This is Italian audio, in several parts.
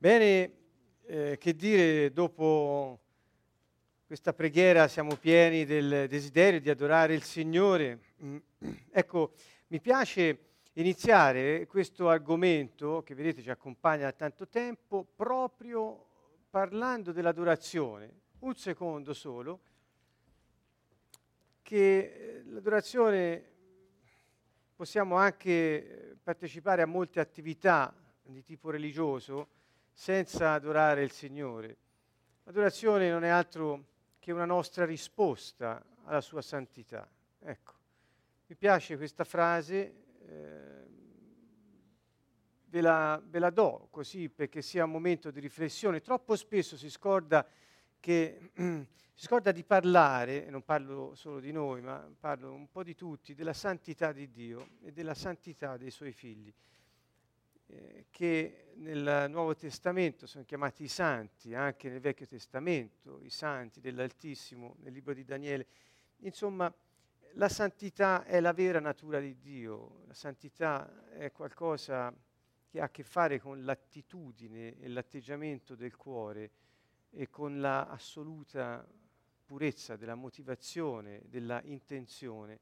Bene, eh, che dire, dopo questa preghiera siamo pieni del desiderio di adorare il Signore. Ecco, mi piace iniziare questo argomento che vedete ci accompagna da tanto tempo proprio parlando dell'adorazione. Un secondo solo, che eh, l'adorazione possiamo anche partecipare a molte attività di tipo religioso, senza adorare il Signore. L'adorazione non è altro che una nostra risposta alla sua santità. Ecco, mi piace questa frase, eh, ve, la, ve la do così perché sia un momento di riflessione. Troppo spesso si scorda che si scorda di parlare, e non parlo solo di noi, ma parlo un po' di tutti, della santità di Dio e della santità dei suoi figli. Eh, che nel Nuovo Testamento sono chiamati i santi, anche nel Vecchio Testamento, i santi dell'Altissimo, nel libro di Daniele. Insomma, la santità è la vera natura di Dio, la santità è qualcosa che ha a che fare con l'attitudine e l'atteggiamento del cuore e con l'assoluta purezza della motivazione, della intenzione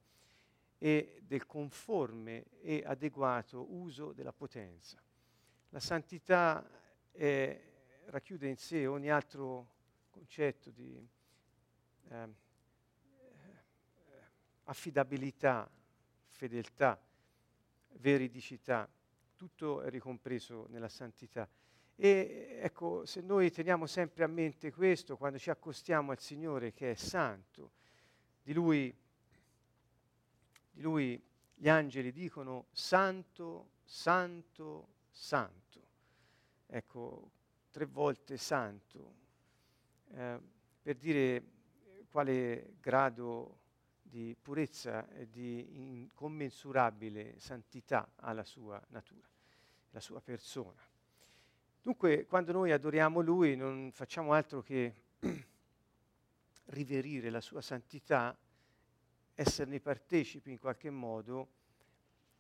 e del conforme e adeguato uso della potenza. La santità è, racchiude in sé ogni altro concetto di eh, affidabilità, fedeltà, veridicità, tutto è ricompreso nella santità. E ecco, se noi teniamo sempre a mente questo, quando ci accostiamo al Signore che è santo, di Lui di lui gli angeli dicono santo, santo, santo. Ecco, tre volte santo, eh, per dire quale grado di purezza e di incommensurabile santità ha la sua natura, la sua persona. Dunque, quando noi adoriamo Lui non facciamo altro che riverire la sua santità esserne partecipi in qualche modo,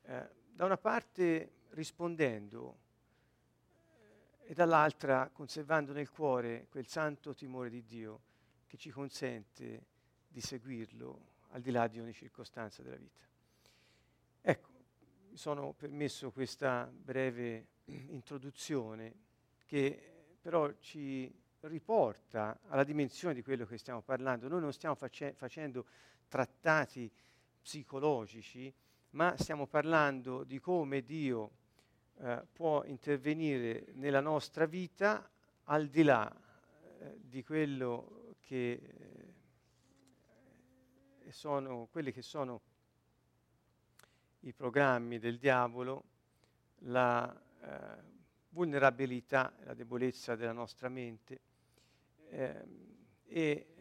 eh, da una parte rispondendo eh, e dall'altra conservando nel cuore quel santo timore di Dio che ci consente di seguirlo al di là di ogni circostanza della vita. Ecco, mi sono permesso questa breve introduzione che però ci riporta alla dimensione di quello che stiamo parlando. Noi non stiamo face- facendo trattati psicologici, ma stiamo parlando di come Dio eh, può intervenire nella nostra vita al di là eh, di quello che eh, sono quelli che sono i programmi del diavolo, la eh, vulnerabilità, la debolezza della nostra mente ehm, e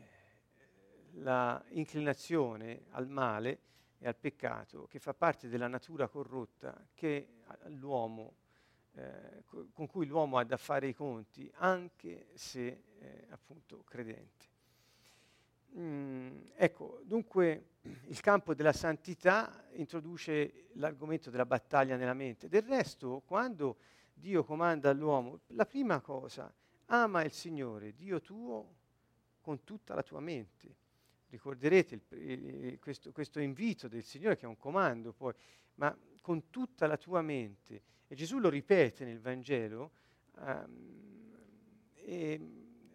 la inclinazione al male e al peccato che fa parte della natura corrotta che l'uomo, eh, con cui l'uomo ha da fare i conti, anche se eh, appunto credente. Mm, ecco, dunque il campo della santità introduce l'argomento della battaglia nella mente. Del resto, quando Dio comanda all'uomo, la prima cosa, ama il Signore, Dio tuo, con tutta la tua mente ricorderete il, il, questo, questo, invito del Signore che è un comando poi, ma con tutta la tua mente. E Gesù lo ripete nel Vangelo. Um,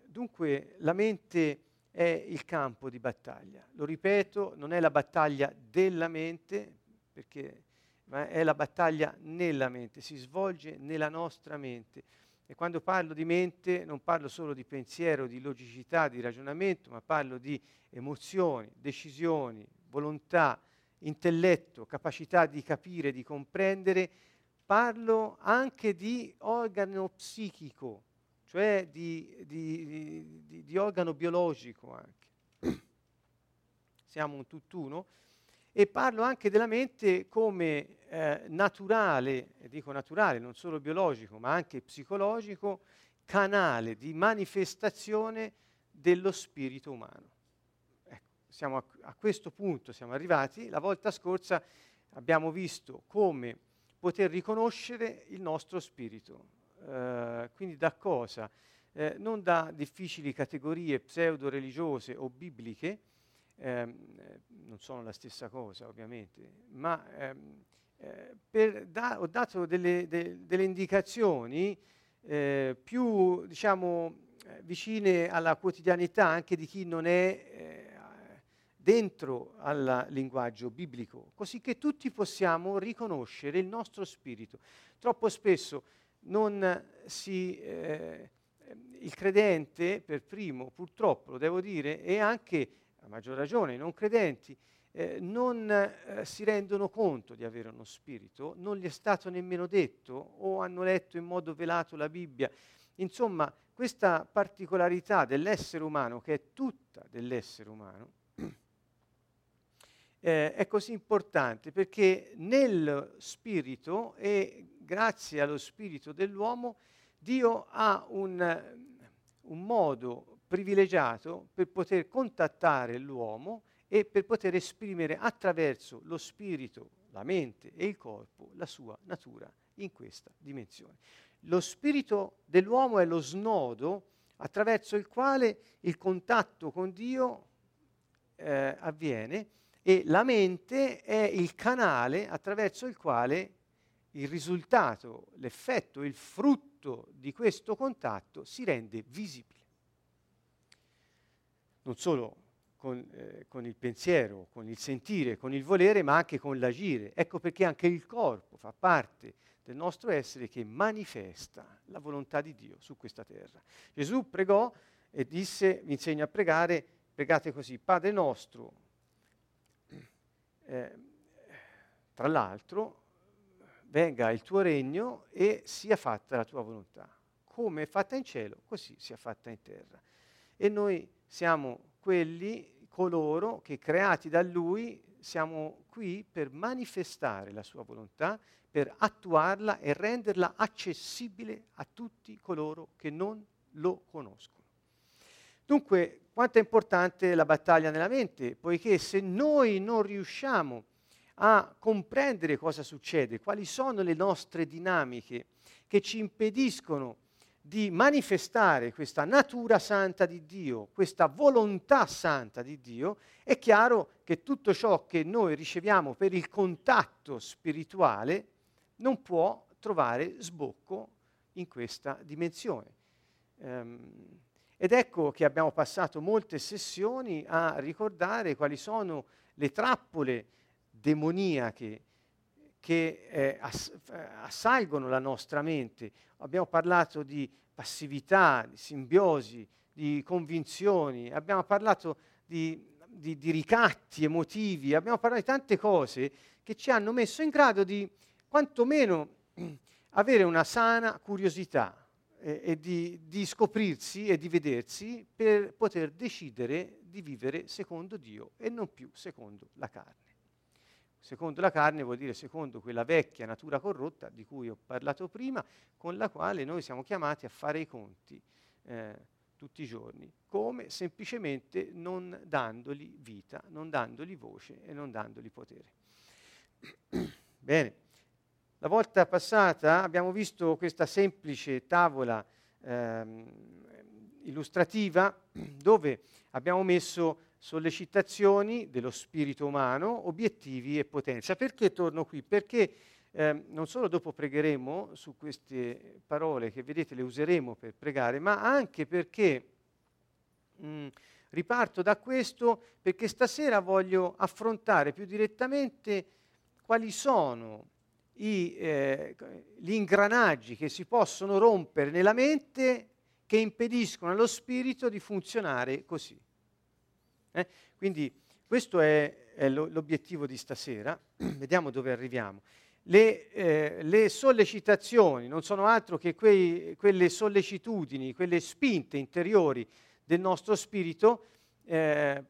dunque la mente è il campo di battaglia. Lo ripeto, non è la battaglia della mente, perché, ma è la battaglia nella mente, si svolge nella nostra mente. E quando parlo di mente non parlo solo di pensiero, di logicità, di ragionamento, ma parlo di emozioni, decisioni, volontà, intelletto, capacità di capire, di comprendere. Parlo anche di organo psichico, cioè di, di, di, di organo biologico anche. Siamo un tutt'uno e parlo anche della mente come eh, naturale, dico naturale, non solo biologico, ma anche psicologico, canale di manifestazione dello spirito umano. Ecco, siamo a, a questo punto siamo arrivati. La volta scorsa abbiamo visto come poter riconoscere il nostro spirito. eh, quindi da cosa? Eh, non da difficili categorie pseudo-religiose o bibliche, ehm, non sono la stessa cosa ovviamente, ma ehm, eh, da, ho dato delle, de, delle indicazioni eh, più diciamo, eh, vicine alla quotidianità anche di chi non è eh, dentro al linguaggio biblico, così che tutti possiamo riconoscere il nostro spirito. Troppo spesso si, eh, il credente per primo, purtroppo lo devo dire, e anche a maggior ragione i non credenti, eh, non eh, si rendono conto di avere uno spirito, non gli è stato nemmeno detto o hanno letto in modo velato la Bibbia. Insomma, questa particolarità dell'essere umano, che è tutta dell'essere umano, eh, è così importante perché nel spirito e grazie allo spirito dell'uomo Dio ha un, un modo privilegiato per poter contattare l'uomo e per poter esprimere attraverso lo spirito, la mente e il corpo la sua natura in questa dimensione. Lo spirito dell'uomo è lo snodo attraverso il quale il contatto con Dio eh, avviene e la mente è il canale attraverso il quale il risultato, l'effetto, il frutto di questo contatto si rende visibile. Non solo con, eh, con, il pensiero, con il sentire, con il volere, ma anche con l'agire. Ecco perché anche il corpo fa parte del nostro essere che manifesta la volontà di Dio su questa terra. Gesù pregò e disse, vi insegno a pregare, pregate così, Padre nostro, eh, tra l'altro, venga il tuo regno e sia fatta la tua volontà. Come è fatta in cielo, così sia fatta in terra. E noi siamo quelli, coloro che creati da Lui, siamo qui per manifestare la sua volontà, per attuarla e renderla accessibile a tutti coloro che non lo conoscono. Dunque, quanto è importante la battaglia nella mente, poiché se noi non riusciamo a comprendere cosa succede, quali sono le nostre dinamiche che ci impediscono di manifestare questa natura santa di Dio, questa volontà santa di Dio, è chiaro che tutto ciò che noi riceviamo per il contatto spirituale non può trovare sbocco in questa dimensione. Um, ed ecco che abbiamo passato molte sessioni a ricordare quali sono le trappole demoniache che eh, ass- eh, assalgono la nostra mente. Abbiamo parlato di passività, di simbiosi, di convinzioni, abbiamo parlato di, di, di ricatti emotivi, abbiamo parlato di tante cose che ci hanno messo in grado di quantomeno avere una sana curiosità eh, e di, di, scoprirsi e di vedersi per poter decidere di vivere secondo Dio e non più secondo la carne. Secondo la carne vuol dire secondo quella vecchia natura corrotta di cui ho parlato prima, con la quale noi siamo chiamati a fare i conti eh, tutti i giorni, come semplicemente non dandogli vita, non dandogli voce e non dandogli potere. Bene. La volta passata abbiamo visto questa semplice tavola ehm, illustrativa dove abbiamo messo sollecitazioni dello spirito umano, obiettivi e potenza. Perché torno qui? Perché eh, non solo dopo pregheremo su queste parole che vedete le useremo per pregare, ma anche perché mh, mm, riparto da questo perché stasera voglio affrontare più direttamente quali sono i, eh, gli ingranaggi che si possono rompere nella mente che impediscono allo spirito di funzionare così. Eh? Quindi questo è, è lo, l'obiettivo di stasera, vediamo dove arriviamo. Le, eh, le, sollecitazioni non sono altro che quei, quelle sollecitudini, quelle spinte interiori del nostro spirito, eh,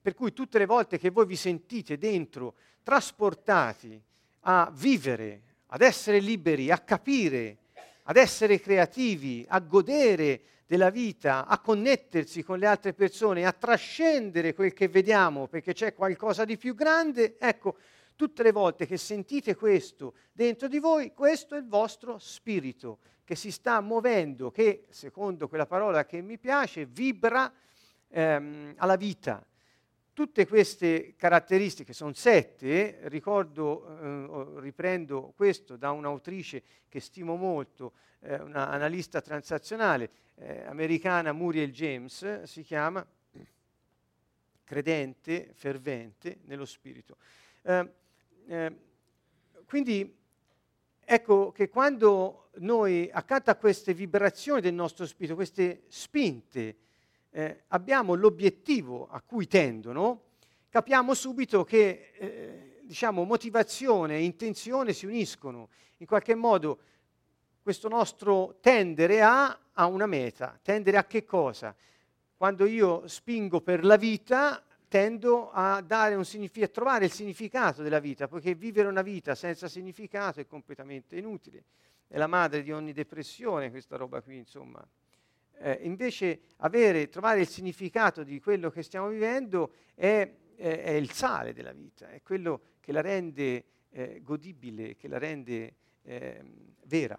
per cui tutte le volte che voi vi sentite dentro trasportati a vivere, ad essere liberi, a capire, ad essere creativi, a godere della vita, a connettersi con le altre persone, a trascendere quel che vediamo perché c'è qualcosa di più grande, ecco, tutte le volte che sentite questo dentro di voi, questo è il vostro spirito che si sta muovendo, che secondo quella parola che mi piace, vibra ehm, alla vita. Tutte queste caratteristiche, sono sette, ricordo, eh, riprendo questo da un'autrice che stimo molto, eh, un'analista transazionale eh, americana, Muriel James, si chiama, credente, fervente nello spirito. Eh, eh, quindi ecco che quando noi accanto a queste vibrazioni del nostro spirito, queste spinte, eh, abbiamo l'obiettivo a cui tendono, capiamo subito che eh, diciamo, motivazione e intenzione si uniscono. In qualche modo questo nostro tendere a, a una meta. Tendere a che cosa? Quando io spingo per la vita, tendo a, signific- a trovare il significato della vita, poiché vivere una vita senza significato è completamente inutile. È la madre di ogni depressione questa roba qui, insomma. Eh, invece avere, trovare il significato di quello che stiamo vivendo è, è, è il sale della vita, è quello che la rende eh, godibile, che la rende eh, vera.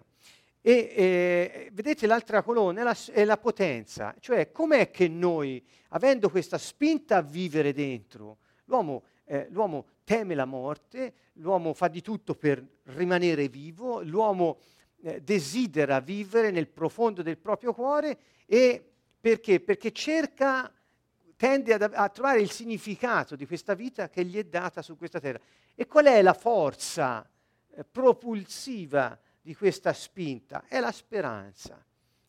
E vedete l'altra colonna è la, è la potenza, cioè com'è che noi, avendo questa spinta a vivere dentro, l'uomo, eh, l'uomo teme la morte, l'uomo fa di tutto per rimanere vivo, l'uomo eh, desidera vivere nel profondo del proprio cuore e perché? Perché cerca, tende a, a trovare il significato di questa vita che gli è data su questa terra. E qual è la forza eh, propulsiva di questa spinta? È la speranza.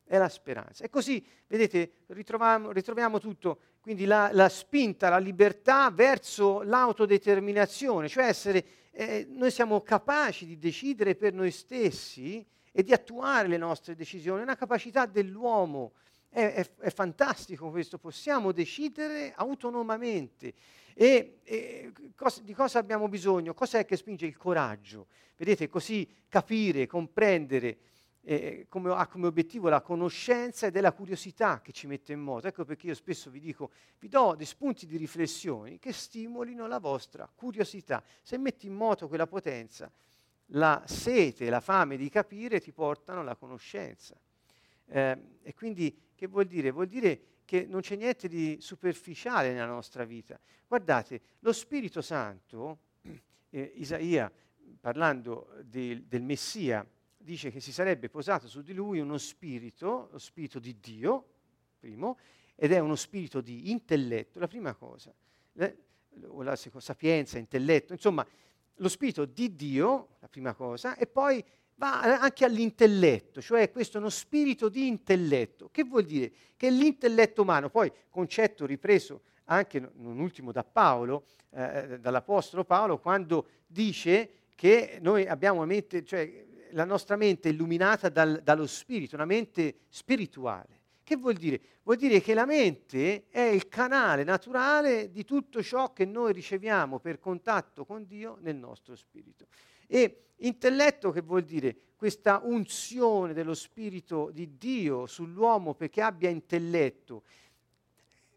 È la speranza. E così, vedete, ritroviamo tutto, quindi la, la, spinta, la libertà verso l'autodeterminazione, cioè essere, eh, noi siamo capaci di decidere per noi stessi e di attuare le nostre decisioni. È una capacità dell'uomo. È, è, è fantastico questo, possiamo decidere autonomamente. E, e cosa, di cosa abbiamo bisogno? Cos'è che spinge il coraggio? Vedete, così capire, comprendere, eh, come, ha come obiettivo la conoscenza ed è la curiosità che ci mette in moto. Ecco perché io spesso vi dico, vi do dei spunti di riflessione che stimolino la vostra curiosità. Se metti in moto quella potenza, la sete la fame di capire ti portano alla conoscenza. Eh, e quindi che vuol dire? Vuol dire che non c'è niente di superficiale nella nostra vita. Guardate, lo Spirito Santo, eh, Isaia, parlando di, del Messia, dice che si sarebbe posato su di lui uno spirito, lo spirito di Dio, primo, ed è uno spirito di intelletto, la prima cosa, le, o la seconda, sapienza, intelletto, insomma, lo spirito di Dio, la prima cosa, e poi va anche all'intelletto, cioè questo è uno spirito di intelletto. Che vuol dire? Che l'intelletto umano, poi concetto ripreso anche non ultimo da Paolo, eh, dall'Apostolo Paolo, quando dice che noi abbiamo mente, cioè la nostra mente è illuminata dal, dallo spirito, una mente spirituale. Che vuol dire? Vuol dire che la mente è il canale naturale di tutto ciò che noi riceviamo per contatto con Dio nel nostro spirito. E intelletto che vuol dire? Questa unzione dello spirito di Dio sull'uomo perché abbia intelletto.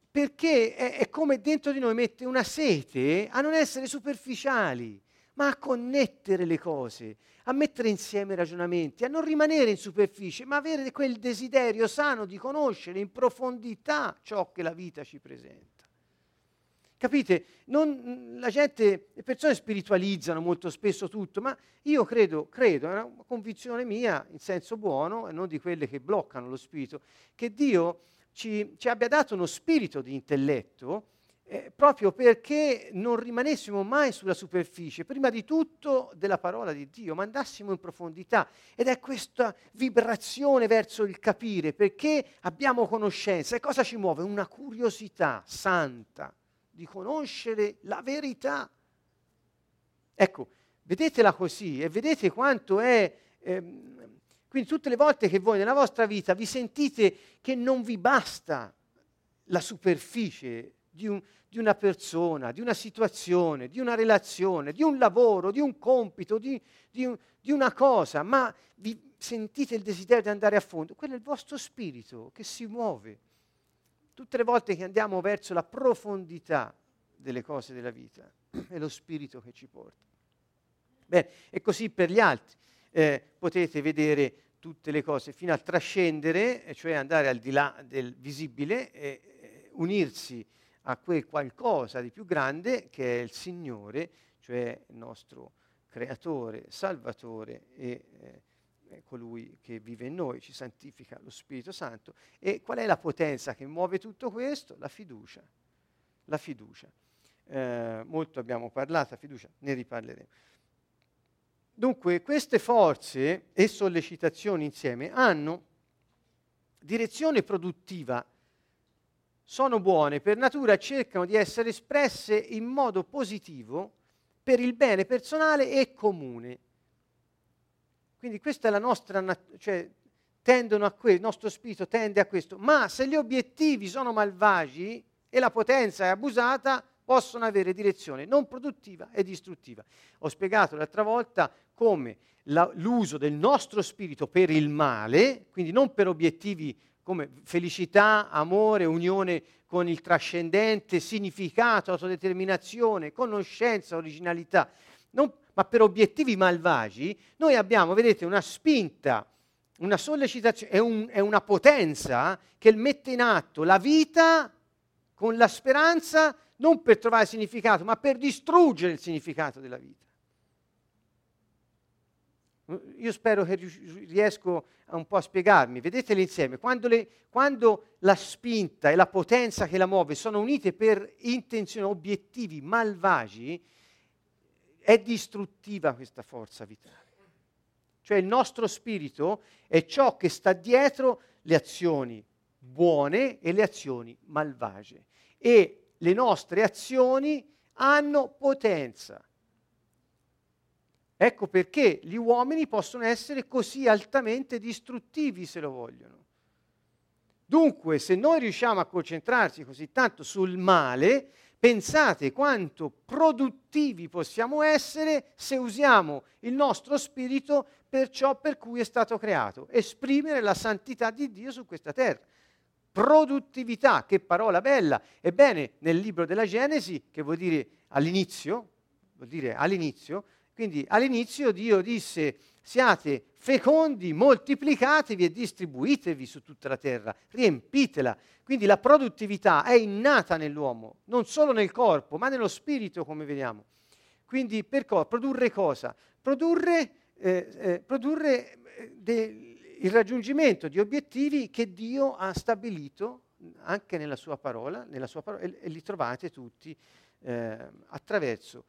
Perché è, è come dentro di noi mette una sete a non essere superficiali ma a connettere le cose, a mettere insieme i ragionamenti, a non rimanere in superficie, ma avere quel desiderio sano di conoscere in profondità ciò che la vita ci presenta. Capite? Non, gente, le persone spiritualizzano molto spesso tutto, ma io credo, credo, è una convinzione mia, in senso buono, e non di quelle che bloccano lo spirito, che Dio ci, ci abbia dato uno spirito di intelletto eh, proprio perché non rimanessimo mai sulla superficie, prima di tutto della parola di Dio, ma andassimo in profondità. Ed è questa vibrazione verso il capire, perché abbiamo conoscenza. E cosa ci muove? Una curiosità santa di conoscere la verità. Ecco, vedetela così e vedete quanto è... Ehm, quindi tutte le volte che voi nella vostra vita vi sentite che non vi basta la superficie di, un, di una persona, di una situazione, di una relazione, di un lavoro, di un compito, di, di, un, di una cosa, ma vi sentite il desiderio di andare a fondo, quello è il vostro spirito che si muove. Tutte le volte che andiamo verso la profondità delle cose della vita, è lo spirito che ci porta. Bene, e così per gli altri. Eh, potete vedere tutte le cose, fino a trascendere, cioè andare al di là del visibile e unirsi a quel qualcosa di più grande che è il Signore, cioè il nostro creatore, salvatore e eh, colui che vive in noi, ci santifica lo Spirito Santo. E qual è la potenza che muove tutto questo? La fiducia. La fiducia. Eh, molto abbiamo parlato, la fiducia, ne riparleremo. Dunque, queste forze e sollecitazioni insieme hanno direzione produttiva, sono buone per natura cercano di essere espresse in modo positivo per il bene personale e comune. Quindi questa è la nostra, nat- cioè tendono a questo, il nostro spirito tende a questo, ma se gli obiettivi sono malvagi e la potenza è abusata, possono avere direzione non produttiva e distruttiva. Ho spiegato l'altra volta come la, l'uso del nostro spirito per il male, quindi non per obiettivi come felicità, amore, unione con il trascendente, significato, autodeterminazione, conoscenza, originalità, non, ma per obiettivi malvagi, noi abbiamo, vedete, una spinta, una sollecitazione, è, un, è una potenza che mette in atto la vita con la speranza non per trovare significato, ma per distruggere il significato della vita. Io spero che riesco un po' a spiegarmi. Vedetele insieme. Quando, le, quando, la spinta e la potenza che la muove sono unite per intenzioni, obiettivi malvagi, è distruttiva questa forza vitale. Cioè il nostro spirito è ciò che sta dietro le azioni buone e le azioni malvagie. E le nostre azioni hanno potenza. Ecco perché gli uomini possono essere così altamente distruttivi se lo vogliono. Dunque, se noi riusciamo a concentrarci così tanto sul male, pensate quanto produttivi possiamo essere se usiamo il nostro spirito per ciò per cui è stato creato, esprimere la santità di Dio su questa terra. Produttività, che parola bella. Ebbene, nel libro della Genesi, che vuol dire all'inizio, vuol dire all'inizio, quindi all'inizio Dio disse siate fecondi, moltiplicatevi e distribuitevi su tutta la terra, riempitela. Quindi la produttività è innata nell'uomo, non solo nel corpo, ma nello spirito, come vediamo. Quindi per co- produrre cosa? Produrre, eh, eh, produrre eh, de- il raggiungimento di obiettivi che Dio ha stabilito anche nella sua parola, nella sua parola e, e, li trovate tutti eh, attraverso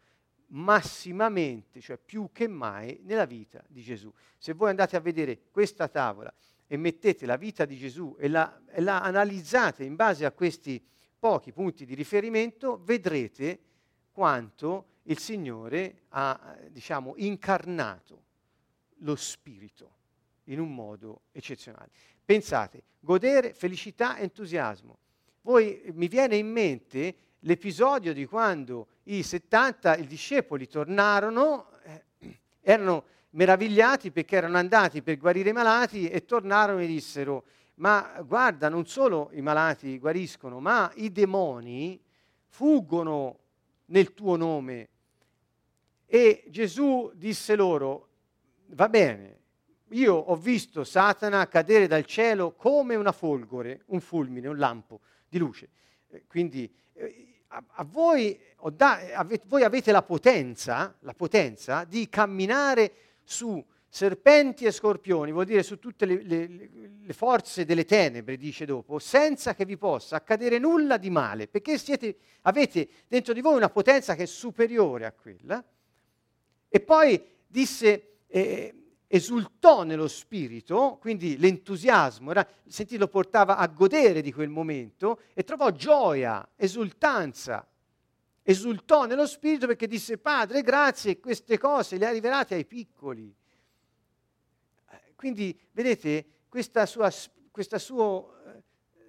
massimamente, cioè più che mai, nella vita di Gesù. Se voi andate a vedere questa tavola e mettete la vita di Gesù e la, e la analizzate in base a questi pochi punti di riferimento, vedrete quanto il Signore ha, diciamo, incarnato lo Spirito in un modo eccezionale. Pensate, godere, felicità, entusiasmo. Voi mi viene in mente l'episodio di quando i 70 i discepoli tornarono, eh, erano meravigliati perché erano andati per guarire i malati e tornarono e dissero, ma guarda, non solo i malati guariscono, ma i demoni fuggono nel tuo nome. E Gesù disse loro, va bene, io ho visto Satana cadere dal cielo come una folgore, un fulmine, un lampo di luce. Quindi eh, a, a voi, da, avete, voi, avete la potenza, la potenza di camminare su serpenti e scorpioni, vuol dire su tutte le, le, le, forze delle tenebre, dice dopo, senza che vi possa accadere nulla di male, perché siete, avete dentro di voi una potenza che è superiore a quella. E poi disse, eh, esultò nello spirito, quindi l'entusiasmo, era, sentì, lo portava a godere di quel momento e trovò gioia, esultanza. Esultò nello spirito perché disse, Padre, grazie, queste cose le ha rivelate ai piccoli. Eh, quindi, vedete, questa sua, questa sua eh,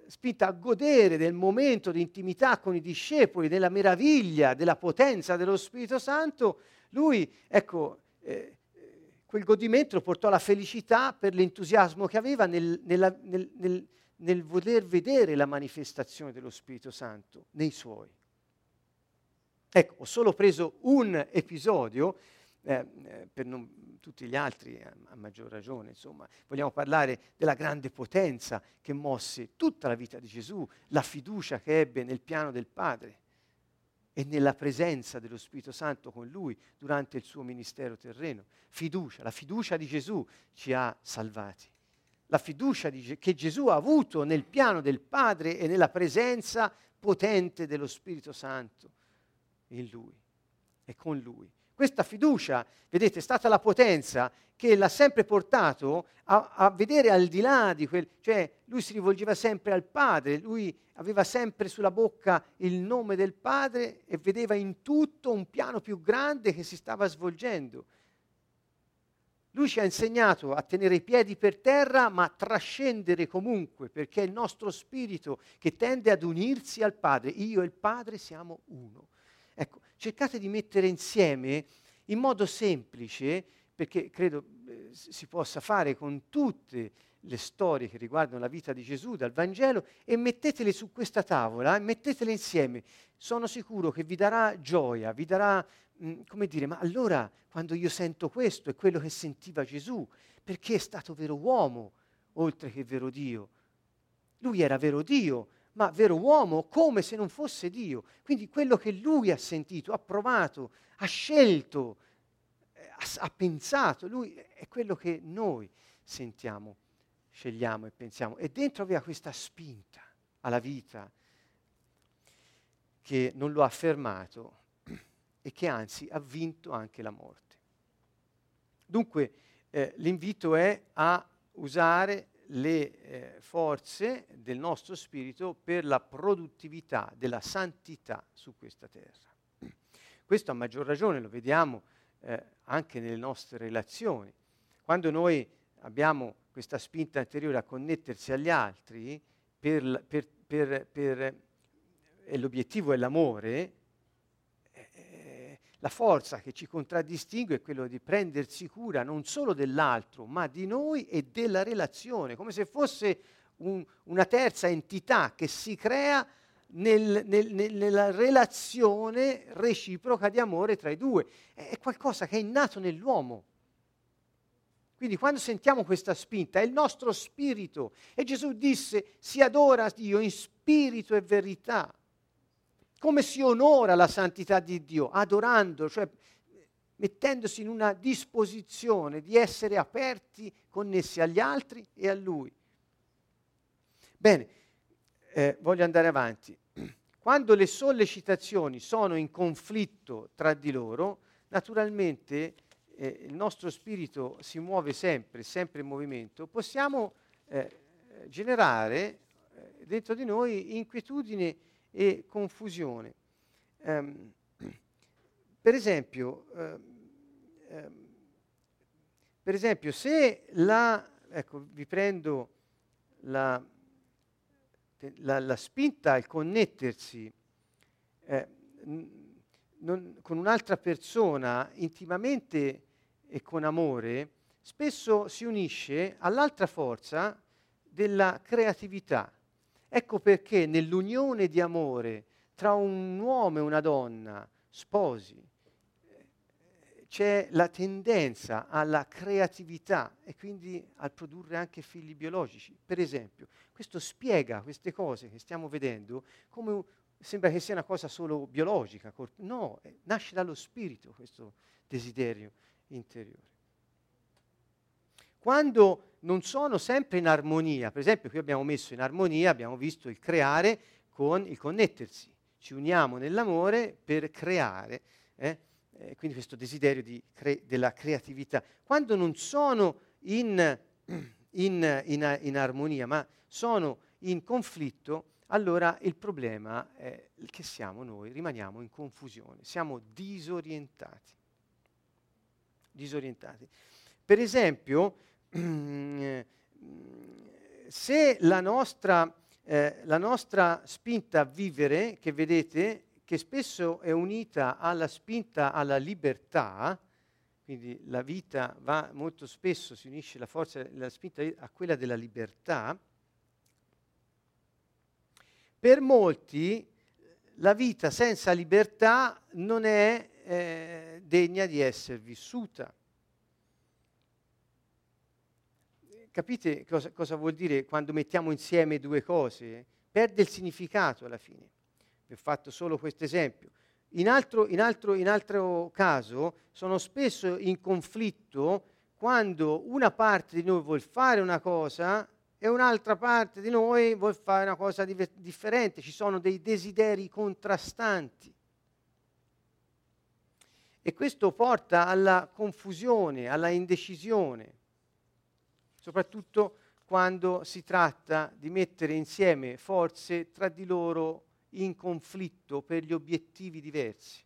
spinta a godere del momento di intimità con i discepoli, della meraviglia, della potenza dello Spirito Santo, lui, ecco, eh, quel godimento portò alla felicità per l'entusiasmo che aveva nel, nella, nel, nel, nel voler vedere la manifestazione dello Spirito Santo nei suoi. Ecco, ho solo preso un episodio eh, eh per non, tutti gli altri a, a, maggior ragione, insomma. Vogliamo parlare della grande potenza che mosse tutta la vita di Gesù, la fiducia che ebbe nel piano del Padre e nella presenza dello Spirito Santo con lui durante il suo ministero terreno. Fiducia, la fiducia di Gesù ci ha salvati. La fiducia di, che Gesù ha avuto nel piano del Padre e nella presenza potente dello Spirito Santo in lui e con lui. Questa fiducia, vedete, è stata la potenza che l'ha sempre portato a, a, vedere al di là di quel, cioè lui si rivolgeva sempre al Padre, lui aveva sempre sulla bocca il nome del Padre e vedeva in tutto un piano più grande che si stava svolgendo. Lui ci ha insegnato a tenere i piedi per terra, ma a trascendere comunque, perché è il nostro spirito che tende ad unirsi al Padre. Io e il Padre siamo uno. Ecco, cercate di mettere insieme in modo semplice, perché credo eh, si possa fare con tutte le storie che riguardano la vita di Gesù dal Vangelo e mettetele su questa tavola, mettetele insieme. Sono sicuro che vi darà gioia, vi darà, mh, mm, come dire, ma allora quando io sento questo è quello che sentiva Gesù, perché è stato vero uomo oltre che vero Dio. Lui era vero Dio, ma vero uomo come se non fosse Dio. Quindi quello che lui ha sentito, ha provato, ha scelto, eh, ha, ha pensato, lui è quello che noi sentiamo scegliamo e pensiamo. E dentro aveva questa spinta alla vita che non lo ha fermato e che anzi ha vinto anche la morte. Dunque eh, l'invito è a usare le eh, forze del nostro spirito per la produttività della santità su questa terra. Questo a maggior ragione lo vediamo eh, anche nelle nostre relazioni. Quando noi abbiamo questa spinta anteriore a connettersi agli altri, per, per, per, l'obiettivo è l'amore, la forza che ci contraddistingue è quello di prendersi cura non solo dell'altro, ma di noi e della relazione, come se fosse un, una terza entità che si crea nel, nel, nella relazione reciproca di amore tra i due. È qualcosa che è innato nell'uomo. Quindi quando sentiamo questa spinta è il nostro spirito. E Gesù disse si adora Dio in spirito e verità. Come si onora la santità di Dio? Adorando, cioè mettendosi in una disposizione di essere aperti, connessi agli altri e a Lui. Bene, eh, voglio andare avanti. Quando le sollecitazioni sono in conflitto tra di loro, naturalmente eh, il nostro spirito si muove sempre, sempre in movimento, possiamo eh, generare eh, dentro di noi inquietudine e confusione. Um, per esempio, um, per esempio, se la, ecco, vi prendo la, la, la spinta al connettersi eh, non, con un'altra persona intimamente e con amore, spesso si unisce all'altra forza della creatività. Ecco perché nell'unione di amore tra un uomo e una donna, sposi, c'è la tendenza alla creatività e quindi al produrre anche figli biologici. Per esempio, questo spiega queste cose che stiamo vedendo come sembra che sia una cosa solo biologica, no, eh, nasce dallo spirito questo desiderio interiore. Quando non sono sempre in armonia, per esempio qui abbiamo messo in armonia, abbiamo visto il creare con il connettersi, ci uniamo nell'amore per creare, eh? Eh, quindi questo desiderio cre- della creatività. Quando non sono in, in, in, in armonia, ma sono in conflitto, allora il problema è che siamo noi, rimaniamo in confusione, siamo disorientati. disorientati. Per esempio, se la nostra, eh, la nostra spinta a vivere, che vedete, che spesso è unita alla spinta alla libertà, quindi la vita va molto spesso, si unisce la forza, la spinta a quella della libertà, per molti la vita senza libertà non è eh, degna di essere vissuta. Capite cosa, cosa, vuol dire quando mettiamo insieme due cose? Perde il significato alla fine. Vi ho fatto solo questo esempio. In altro, in, in altro caso sono spesso in conflitto quando una parte di noi vuole fare una cosa e un'altra parte di noi vuole fare una cosa di- differente, ci sono dei desideri contrastanti. E questo porta alla confusione, alla indecisione, soprattutto quando si tratta di mettere insieme forze tra di loro in conflitto per gli obiettivi diversi.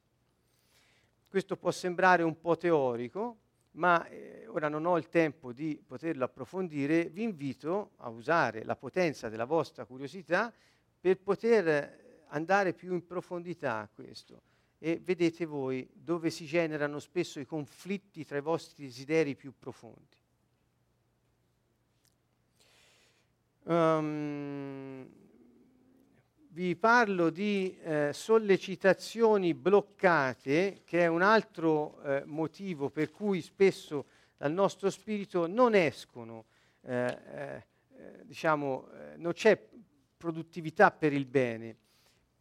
Questo può sembrare un po' teorico, ma eh, ora non ho il tempo di poterlo approfondire, vi invito a usare la potenza della vostra curiosità per poter andare più in profondità a questo e vedete voi dove si generano spesso i conflitti tra i vostri desideri più profondi. Um, vi parlo di eh, sollecitazioni bloccate, che è un altro eh, motivo per cui spesso dal nostro spirito non escono, eh, eh diciamo, eh, non c'è produttività per il bene,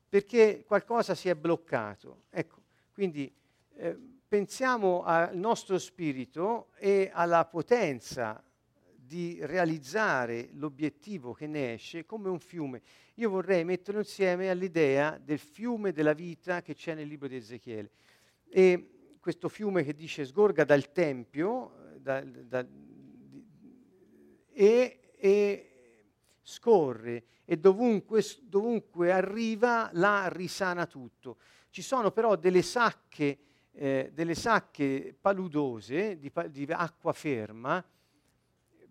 perché qualcosa si è bloccato. Ecco, quindi eh, pensiamo al nostro spirito e alla potenza di realizzare l'obiettivo che ne esce come un fiume. Io vorrei metterlo insieme all'idea del fiume della vita che c'è nel libro di Ezechiele. E questo fiume che dice sgorga dal Tempio da, da, e, e, scorre e dovunque, dovunque, arriva là risana tutto. Ci sono però delle sacche, eh, delle sacche paludose di, di acqua ferma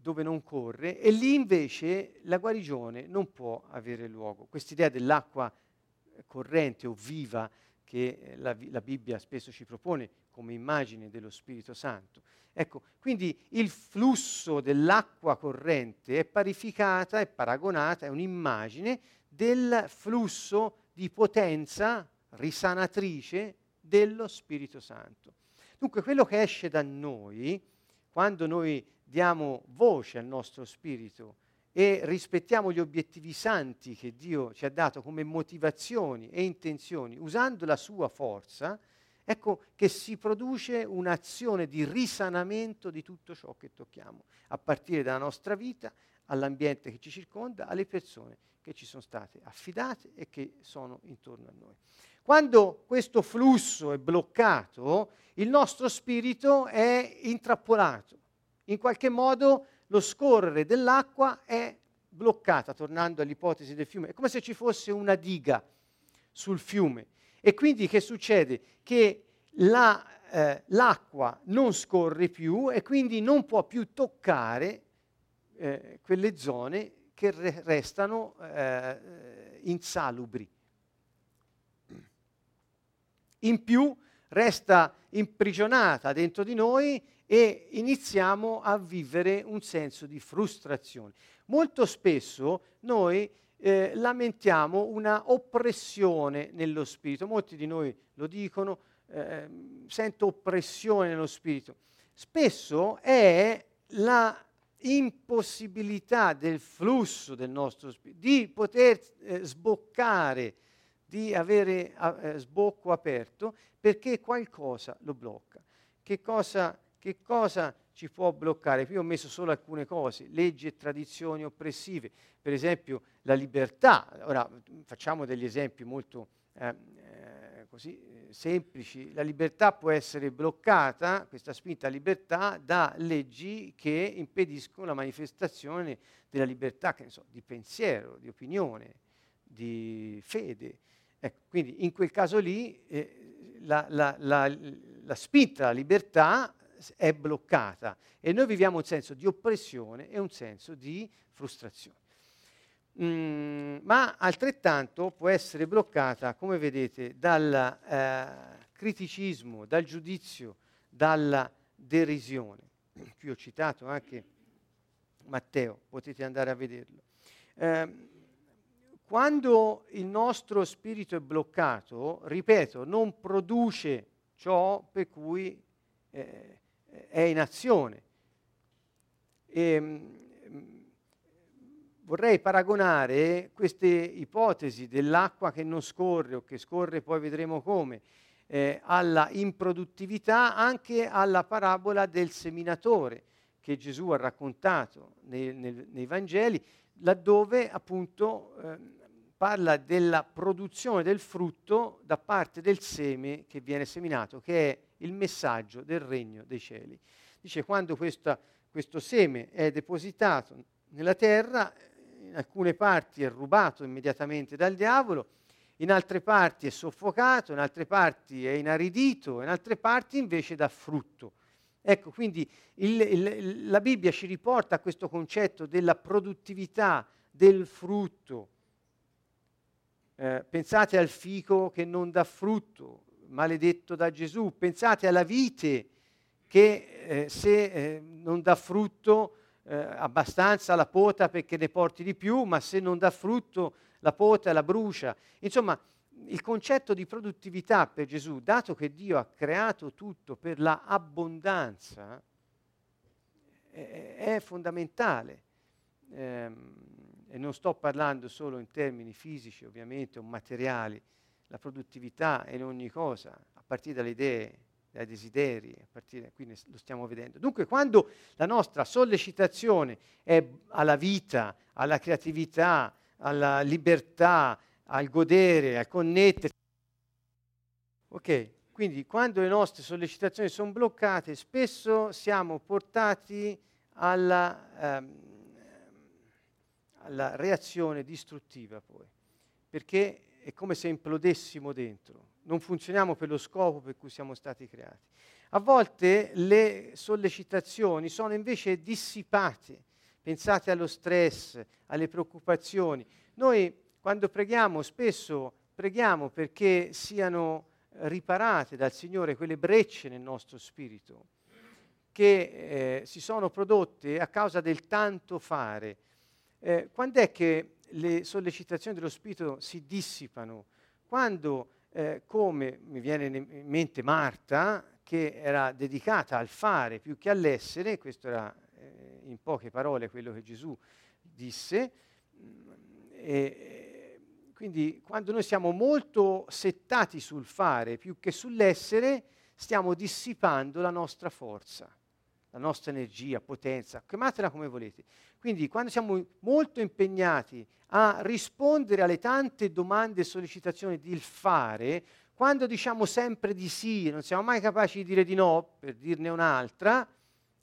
dove non corre e lì invece la guarigione non può avere luogo. Quest'idea dell'acqua corrente o viva che eh, la, la, Bibbia spesso ci propone come immagine dello Spirito Santo. Ecco, quindi il flusso dell'acqua corrente è parificata, è paragonata, è un'immagine del flusso di potenza risanatrice dello Spirito Santo. Dunque quello che esce da noi, quando noi diamo voce al nostro spirito e rispettiamo gli obiettivi santi che Dio ci ha dato come motivazioni e intenzioni, usando la sua forza, ecco che si produce un'azione di risanamento di tutto ciò che tocchiamo, a partire dalla nostra vita, all'ambiente che ci circonda, alle persone che ci sono state affidate e che sono intorno a noi. Quando questo flusso è bloccato, il nostro spirito è intrappolato in qualche modo lo scorrere dell'acqua è bloccata, tornando all'ipotesi del fiume. È come se ci fosse una diga sul fiume. E quindi che succede? Che la, eh, l'acqua non scorre più e quindi non può più toccare eh, quelle zone che re- restano eh, insalubri. In più resta imprigionata dentro di noi e iniziamo a vivere un senso di frustrazione. Molto spesso noi eh, lamentiamo una oppressione nello spirito, molti di noi lo dicono, eh, sento oppressione nello spirito. Spesso è la impossibilità del flusso del nostro spirito di poter eh, sboccare, di avere eh, sbocco aperto perché qualcosa lo blocca. Che cosa che cosa ci può bloccare? Qui ho messo solo alcune cose, leggi e tradizioni oppressive, per esempio la libertà. Ora facciamo degli esempi molto eh, eh, così, eh, semplici. La libertà può essere bloccata, questa spinta a libertà, da leggi che impediscono la manifestazione della libertà, so, di pensiero, di opinione, di fede. Ecco, quindi in quel caso lì eh, la, la, la, la spinta alla libertà è bloccata e noi viviamo un senso di oppressione e un senso di frustrazione. Mm, ma altrettanto può essere bloccata, come vedete, dal eh, criticismo, dal giudizio, dalla derisione. Qui ho citato anche Matteo, potete andare a vederlo. Eh, quando il nostro spirito è bloccato, ripeto, non produce ciò per cui eh, è in azione. E, mh, vorrei paragonare queste ipotesi dell'acqua che non scorre o che scorre, poi vedremo come, eh, alla improduttività, anche alla parabola del seminatore che Gesù ha raccontato nei, nei, nei Vangeli, laddove appunto eh, parla della produzione del frutto da parte del seme che viene seminato, che è il messaggio del regno dei cieli. Dice quando questa, questo seme è depositato nella terra, in alcune parti è rubato immediatamente dal diavolo, in altre parti è soffocato, in altre parti è inaridito, in altre parti invece dà frutto. Ecco, quindi il, il, la Bibbia ci riporta a questo concetto della produttività del frutto. Eh, pensate al fico che non dà frutto, maledetto da Gesù. Pensate alla vite che eh, se eh, non dà frutto eh, abbastanza la pota perché ne porti di più, ma se non dà frutto la pota la brucia. Insomma, il concetto di produttività per Gesù, dato che Dio ha creato tutto per la abbondanza, è, fondamentale. Ehm, e non sto parlando solo in termini fisici, ovviamente, o materiali. La produttività in ogni cosa, a partire dalle idee, dai desideri, a partire, qui lo stiamo vedendo. Dunque, quando la nostra sollecitazione è alla vita, alla creatività, alla libertà, al godere, al connettere, ok, quindi quando le nostre sollecitazioni sono bloccate, spesso siamo portati alla, ehm, alla reazione distruttiva poi, perché è come se implodessimo dentro non funzioniamo per lo scopo per cui siamo stati creati. A volte le sollecitazioni sono invece dissipate. Pensate allo stress, alle preoccupazioni. Noi quando preghiamo spesso preghiamo perché siano riparate dal Signore quelle brecce nel nostro spirito che eh, si sono prodotte a causa del tanto fare. Eh, quando è che le sollecitazioni dello spirito si dissipano? Quando eh, come mi viene in mente Marta, che era dedicata al fare più che all'essere, questo era eh, in poche parole quello che Gesù disse, mm, e, quindi quando noi siamo molto settati sul fare più che sull'essere, stiamo dissipando la nostra forza, la nostra energia, potenza, chiamatela come volete. Quindi quando siamo molto impegnati a rispondere alle tante domande e sollecitazioni del fare, quando diciamo sempre di sì, non siamo mai capaci di dire di no, per dirne un'altra,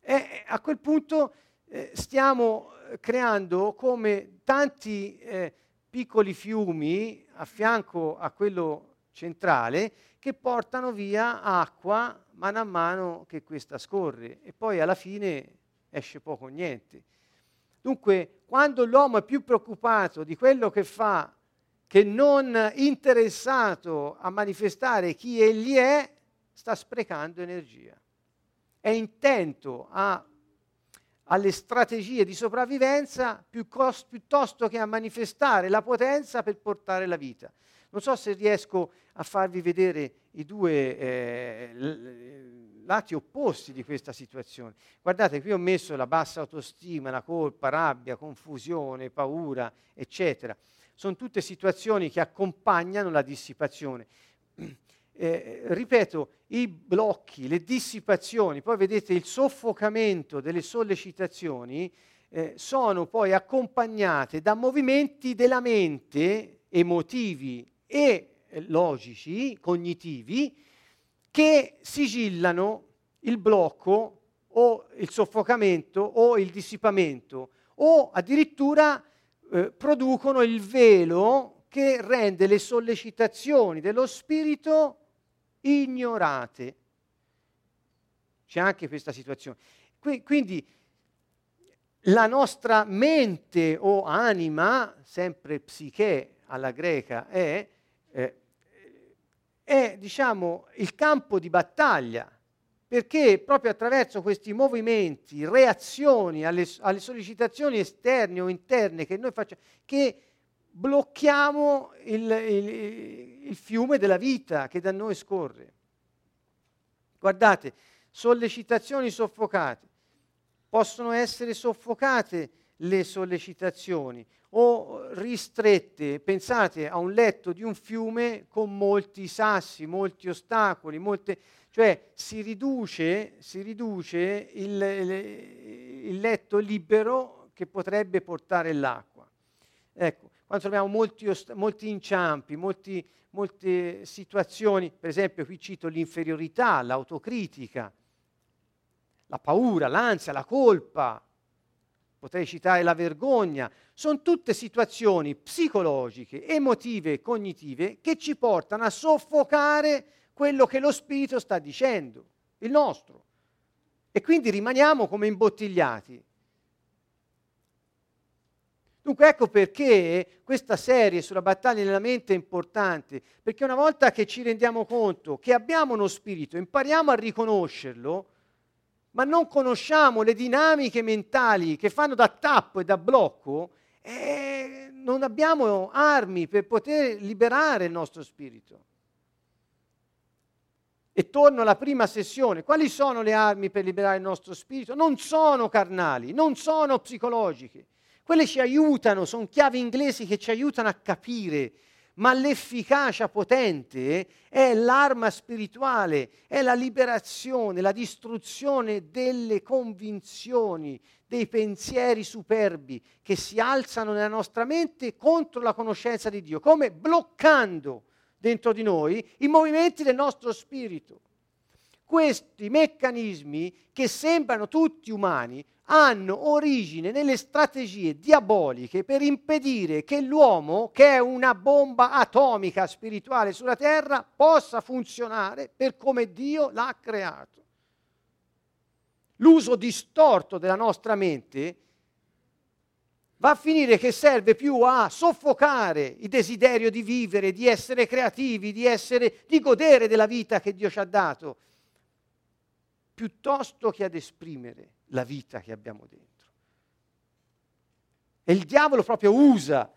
eh, a quel punto eh, stiamo eh, creando come tanti eh, piccoli fiumi a fianco a quello centrale che portano via acqua mano a mano che questa scorre e poi alla fine esce poco o niente. Dunque, quando l'uomo è più preoccupato di quello che fa che non interessato a manifestare chi egli è, sta sprecando energia. È intento a, alle strategie di sopravvivenza piuttosto che a manifestare la potenza per portare la vita. Non so se riesco a farvi vedere i due eh, lati opposti di questa situazione. Guardate, qui ho messo la bassa autostima, la colpa, rabbia, confusione, paura, eccetera. Sono tutte situazioni che accompagnano la dissipazione. Eh, ripeto, i blocchi, le dissipazioni, poi vedete il soffocamento delle sollecitazioni, eh, sono poi accompagnate da movimenti della mente emotivi e eh, logici, cognitivi, che sigillano il blocco o il soffocamento o il dissipamento o addirittura eh, producono il velo che rende le sollecitazioni dello spirito ignorate. C'è anche questa situazione. Qui, quindi la nostra mente o anima, sempre psiche alla greca, è eh, è diciamo, il campo di battaglia, perché proprio attraverso questi movimenti, reazioni alle, alle sollecitazioni esterne o interne che noi facciamo, che blocchiamo il, il, il fiume della vita che da noi scorre. Guardate, sollecitazioni soffocate. Possono essere soffocate le sollecitazioni o ristrette. Pensate a un letto di un fiume con molti sassi, molti ostacoli, molte, cioè si riduce, si riduce il, il, letto libero che potrebbe portare l'acqua. Ecco, quando troviamo molti, ost- molti inciampi, molti, molte situazioni, per esempio qui cito l'inferiorità, l'autocritica, la paura, l'ansia, la colpa, potrei citare la vergogna, sono tutte situazioni psicologiche, emotive, cognitive che ci portano a soffocare quello che lo spirito sta dicendo, il nostro. E quindi rimaniamo come imbottigliati. Dunque ecco perché questa serie sulla battaglia nella mente è importante, perché una volta che ci rendiamo conto che abbiamo uno spirito, impariamo a riconoscerlo, ma non conosciamo le dinamiche mentali che fanno da tappo e da blocco, eh, non abbiamo armi per poter liberare il nostro spirito. E torno alla prima sessione. Quali sono le armi per liberare il nostro spirito? Non sono carnali, non sono psicologiche. Quelle ci aiutano, sono chiavi inglesi che ci aiutano a capire ma l'efficacia potente è l'arma spirituale, è la liberazione, la distruzione delle convinzioni, dei pensieri superbi che si alzano nella nostra mente contro la conoscenza di Dio, come bloccando dentro di noi i movimenti del nostro spirito. Questi meccanismi che sembrano tutti umani hanno origine nelle strategie diaboliche per impedire che l'uomo, che è una bomba atomica spirituale sulla terra, possa funzionare per come Dio l'ha creato. L'uso distorto della nostra mente va a finire che serve più a soffocare il desiderio di vivere, di essere creativi, di, essere, di godere della vita che Dio ci ha dato, piuttosto che ad esprimere la vita che abbiamo dentro. E il diavolo proprio usa,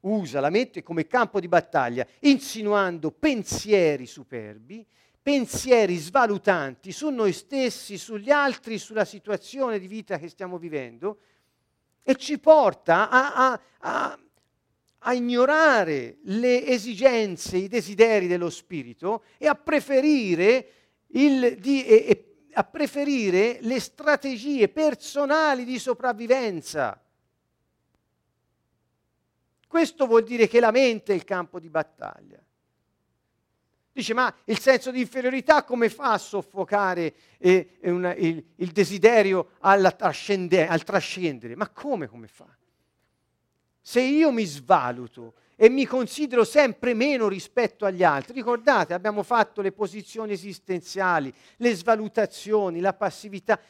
usa la mente come campo di battaglia, insinuando pensieri superbi, pensieri svalutanti su noi stessi, sugli altri, sulla situazione di vita che stiamo vivendo e ci porta a, a, a, a ignorare le esigenze, i desideri dello spirito e a preferire il, di, e, e a preferire le strategie personali di sopravvivenza. Questo vuol dire che la mente è il campo di battaglia. Dice, ma il senso di inferiorità come fa a soffocare eh, una, il, il, desiderio al trascendere? Ma come, come fa? Se io mi svaluto e mi considero sempre meno rispetto agli altri. Ricordate, abbiamo fatto le posizioni esistenziali, le svalutazioni, la passività.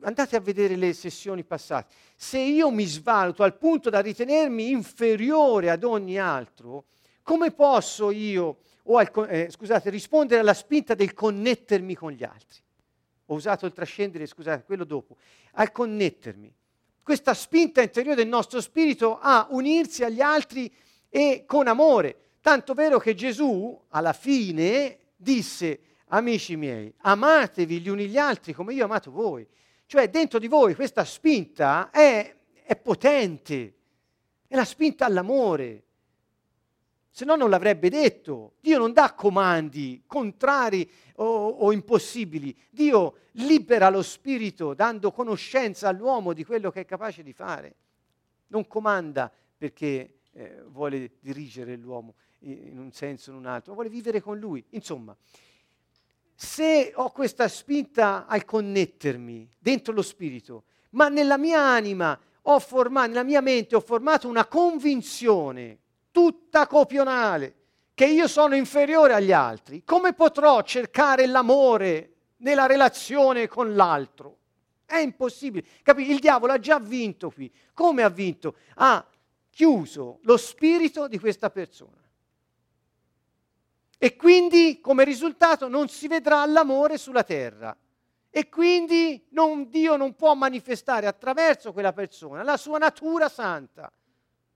Andate a vedere le sessioni passate. Se io mi svaluto al punto da ritenermi inferiore ad ogni altro, come posso io, al, eh, scusate, rispondere alla spinta del connettermi con gli altri? Ho usato il trascendere, scusate, quello dopo. Al connettermi. Questa spinta interiore del nostro spirito a unirsi agli altri e con amore. Tanto vero che Gesù alla fine disse, amici miei, amatevi gli uni gli altri come io ho amato voi. Cioè dentro di voi questa spinta è, è potente, è la spinta all'amore. Se no non l'avrebbe detto. Dio non dà comandi contrari o, o impossibili. Dio libera lo spirito dando conoscenza all'uomo di quello che è capace di fare. Non comanda perché eh, vuole dirigere l'uomo in un senso o in un altro, vuole vivere con lui. Insomma, se ho questa spinta al connettermi dentro lo spirito, ma nella mia anima ho formato, nella mia mente ho formato una convinzione tutta copionale che io sono inferiore agli altri, come potrò cercare l'amore nella relazione con l'altro? È impossibile. Capite? Il diavolo ha già vinto qui. Come ha vinto? Ha chiuso lo spirito di questa persona. E quindi come risultato non si vedrà l'amore sulla terra. E quindi non, Dio non può manifestare attraverso quella persona la sua natura santa.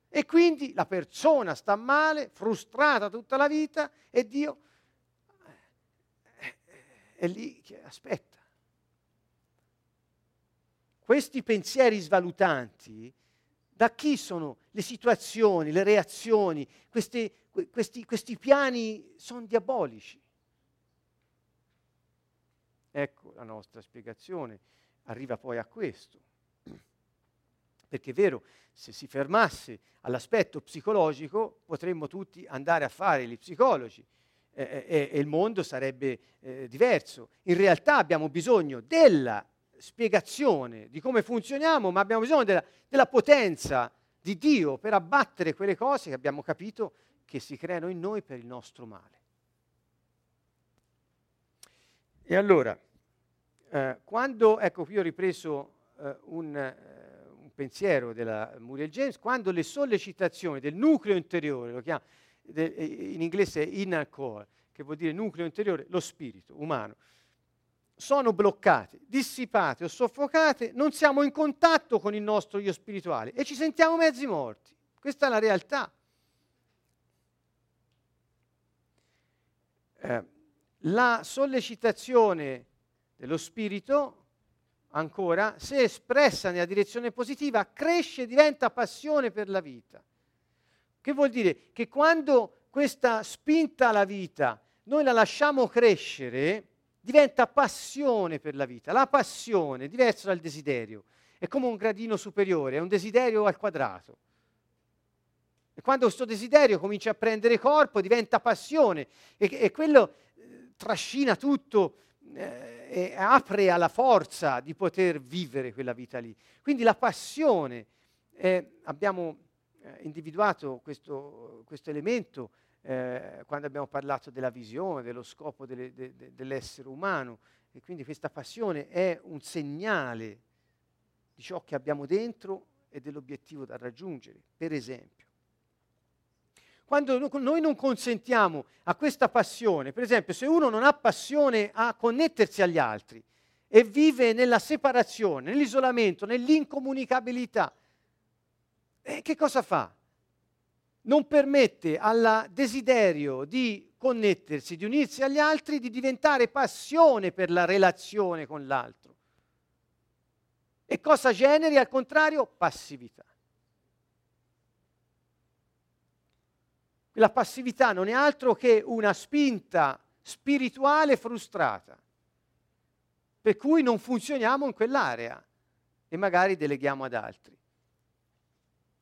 E quindi la persona sta male, frustrata tutta la vita e Dio è lì che aspetta. Questi pensieri svalutanti, da chi sono le situazioni, le reazioni, questi, questi, questi piani sono diabolici. Ecco la nostra spiegazione, arriva poi a questo. Perché è vero, se si fermasse all'aspetto psicologico potremmo tutti andare a fare gli psicologi eh, eh, e il mondo sarebbe eh, diverso. In realtà abbiamo bisogno della spiegazione di come funzioniamo, ma abbiamo bisogno della, della potenza di Dio per abbattere quelle cose che abbiamo capito che si creano in noi per il nostro male. E allora, eh, quando, ecco qui ho ripreso eh, un, eh, un, pensiero della Muriel James, quando le sollecitazioni del nucleo interiore, lo chiama, de, in inglese inner core, che vuol dire nucleo interiore, lo spirito umano, sono bloccate, dissipate o soffocate, non siamo in contatto con il nostro io spirituale e ci sentiamo mezzi morti. Questa è la realtà. Eh, la sollecitazione dello spirito, ancora, se espressa nella direzione positiva, cresce e diventa passione per la vita. Che vuol dire? Che quando questa spinta alla vita noi la lasciamo crescere, diventa passione per la vita. La passione è diversa dal desiderio, è come un gradino superiore, è un desiderio al quadrato. E quando questo desiderio comincia a prendere corpo, diventa passione e, e quello eh, trascina tutto eh, e apre alla forza di poter vivere quella vita lì. Quindi la passione, eh, abbiamo eh, individuato questo, questo elemento eh, quando abbiamo parlato della visione, dello scopo delle, de, de, dell'essere umano, e quindi questa passione è un segnale di ciò che abbiamo dentro e dell'obiettivo da raggiungere. Per esempio, quando noi non consentiamo a questa passione, per esempio se uno non ha passione a connettersi agli altri e vive nella separazione, nell'isolamento, nell'incomunicabilità, eh, che cosa fa? Non permette al desiderio di connettersi, di unirsi agli altri, di diventare passione per la relazione con l'altro. E cosa generi al contrario? Passività. la passività non è altro che una spinta spirituale frustrata, per cui non funzioniamo in quell'area e magari deleghiamo ad altri.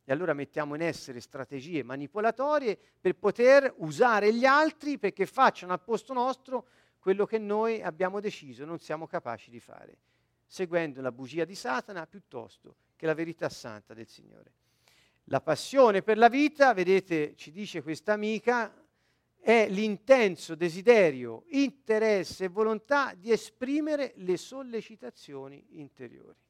E allora mettiamo in essere strategie manipolatorie per poter usare gli altri perché facciano al posto nostro quello che noi abbiamo deciso non siamo capaci di fare, seguendo la bugia di Satana piuttosto che la verità santa del Signore. La passione per la vita, vedete, ci dice questa amica, è l'intenso desiderio, interesse e volontà di esprimere le sollecitazioni interiori.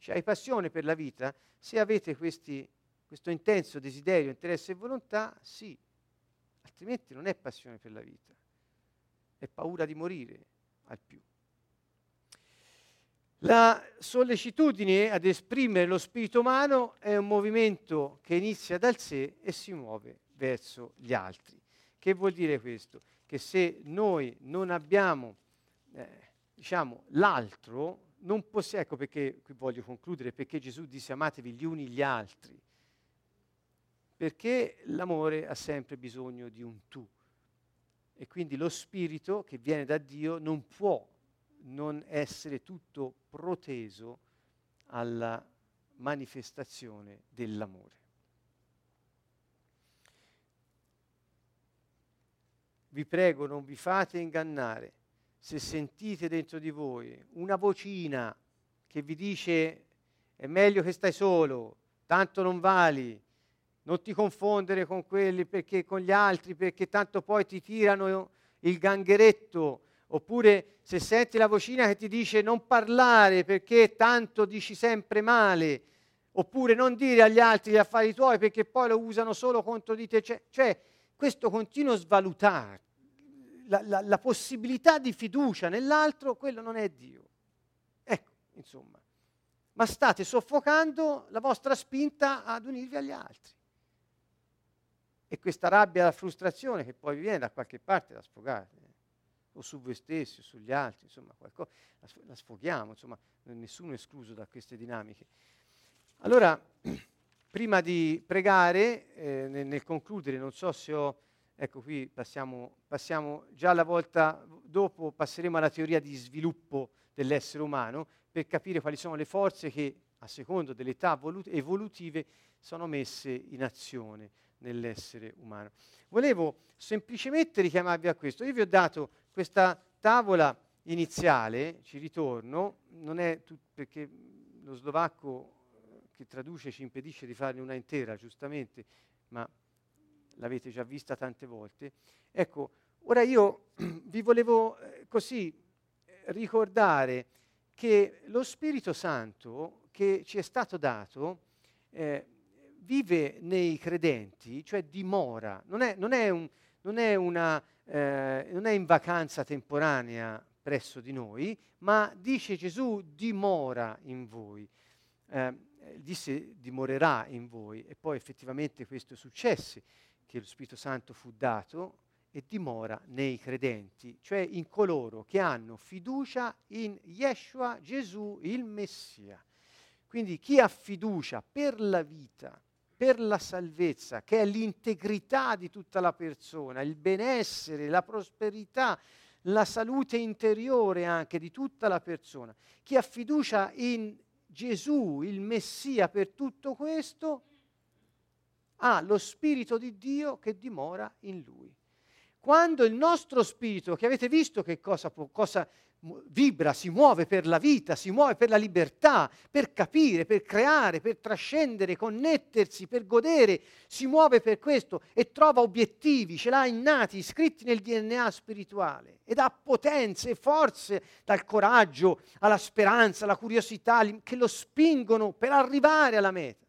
Cioè, hai passione per la vita? Se avete questi, questo intenso desiderio, interesse e volontà, sì, altrimenti non è passione per la vita, è paura di morire al più. La sollecitudine ad esprimere lo spirito umano è un movimento che inizia dal sé e si muove verso gli altri. Che vuol dire questo? Che se noi non abbiamo, eh, diciamo, l'altro, non possiamo, ecco perché qui voglio concludere, perché Gesù disse amatevi gli uni gli altri, perché l'amore ha sempre bisogno di un tu. E quindi lo spirito che viene da Dio non può non essere tutto proteso alla manifestazione dell'amore. Vi prego, non vi fate ingannare se sentite dentro di voi una vocina che vi dice è meglio che stai solo, tanto non vali, non ti confondere con quelli perché con gli altri perché tanto poi ti tirano il gangheretto. Oppure se senti la vocina che ti dice non parlare perché tanto dici sempre male, oppure non dire agli altri gli affari tuoi perché poi lo usano solo contro di te. Cioè, cioè questo continuo svalutare, la, la, la possibilità di fiducia nell'altro, quello non è Dio. Ecco, insomma. Ma state soffocando la vostra spinta ad unirvi agli altri. E questa rabbia la frustrazione che poi vi viene da qualche parte da sfogare o su voi stessi o sugli altri, insomma, qualcosa, la, sfoghiamo, insomma, nessuno è escluso da queste dinamiche. Allora, prima di pregare, eh, nel, nel, concludere, non so se ho, ecco qui passiamo, passiamo, già la volta dopo passeremo alla teoria di sviluppo dell'essere umano per capire quali sono le forze che a secondo delle età evolutive sono messe in azione nell'essere umano. Volevo semplicemente richiamarvi a questo. Io vi ho dato questa tavola iniziale, ci ritorno, non è tut- perché lo slovacco eh, che traduce ci impedisce di farne una intera, giustamente, ma l'avete già vista tante volte. Ecco, ora io vi volevo eh, così eh, ricordare che lo Spirito Santo che ci è stato dato eh, vive nei credenti, cioè dimora, non è, non è, un, non è, una, eh, non è in vacanza temporanea presso di noi, ma dice Gesù dimora in voi. Eh, disse dimorerà in voi e poi effettivamente questo successe, che lo Spirito Santo fu dato e dimora nei credenti, cioè in coloro che hanno fiducia in Yeshua Gesù il Messia. Quindi chi ha fiducia per la vita, per la salvezza, che è l'integrità di tutta la persona, il benessere, la prosperità, la salute interiore anche di tutta la persona. Chi ha fiducia in Gesù, il Messia, per tutto questo, ha lo Spirito di Dio che dimora in lui. Quando il nostro spirito, che avete visto che cosa, cosa vibra, si muove per la vita, si muove per la libertà, per capire, per creare, per trascendere, connettersi, per godere, si muove per questo e trova obiettivi, ce l'ha innati, iscritti nel DNA spirituale ed ha potenze e forze dal coraggio alla speranza, alla curiosità che lo spingono per arrivare alla meta.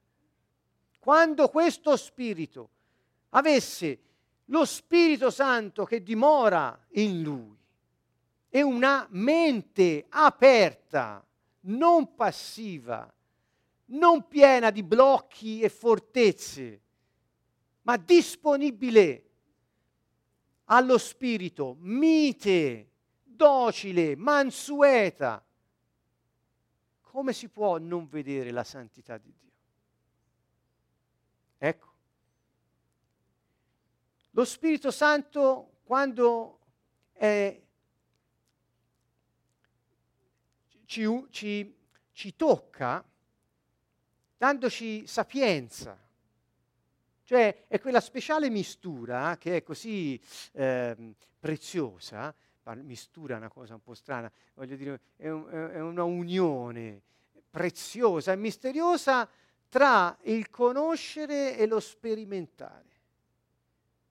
Quando questo spirito avesse lo Spirito Santo che dimora in lui, e una mente aperta, non passiva, non piena di blocchi e fortezze, ma disponibile allo spirito, mite, docile, mansueta. Come si può non vedere la santità di Dio? Ecco. Lo Spirito Santo, quando è ci, ci, ci tocca dandoci sapienza. Cioè è quella speciale mistura che è così eh, preziosa, mistura è una cosa un po' strana, voglio dire, è, un, è una unione preziosa e misteriosa tra il conoscere e lo sperimentare.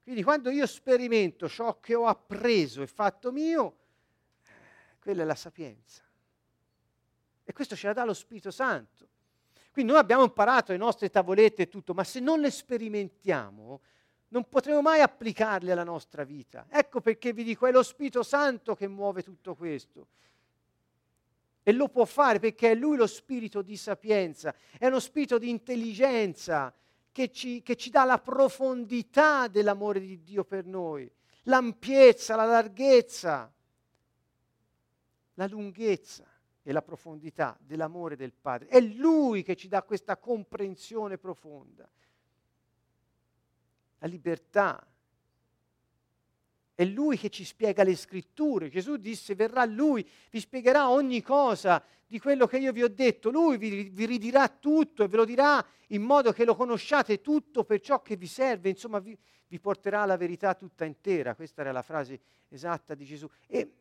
Quindi quando io sperimento ciò che ho appreso e fatto mio, quella è la sapienza. E questo ce la dà lo Spirito Santo. Quindi noi abbiamo imparato le nostre tavolette e tutto, ma se non le sperimentiamo, non potremo mai applicarle alla nostra vita. Ecco perché vi dico, è lo Spirito Santo che muove tutto questo. E lo può fare perché è lui lo spirito di sapienza, è uno spirito di intelligenza che ci, che ci dà la profondità dell'amore di Dio per noi, l'ampiezza, la larghezza, la lunghezza e la profondità dell'amore del Padre. È Lui che ci dà questa comprensione profonda. La libertà. È Lui che ci spiega le scritture. Gesù disse, verrà Lui, vi spiegherà ogni cosa di quello che io vi ho detto. Lui vi, vi ridirà tutto e ve lo dirà in modo che lo conosciate tutto per ciò che vi serve. Insomma, vi, vi porterà la verità tutta intera. Questa era la frase esatta di Gesù. E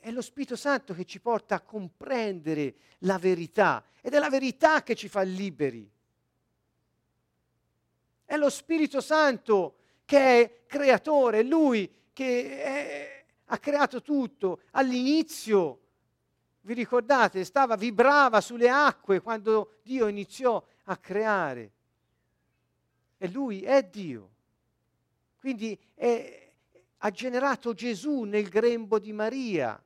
è lo Spirito Santo che ci porta a comprendere la verità ed è la verità che ci fa liberi. È lo Spirito Santo che è creatore, lui che è, ha creato tutto. All'inizio, vi ricordate, stava, vibrava sulle acque quando Dio iniziò a creare. E lui è Dio. Quindi è, ha generato Gesù nel grembo di Maria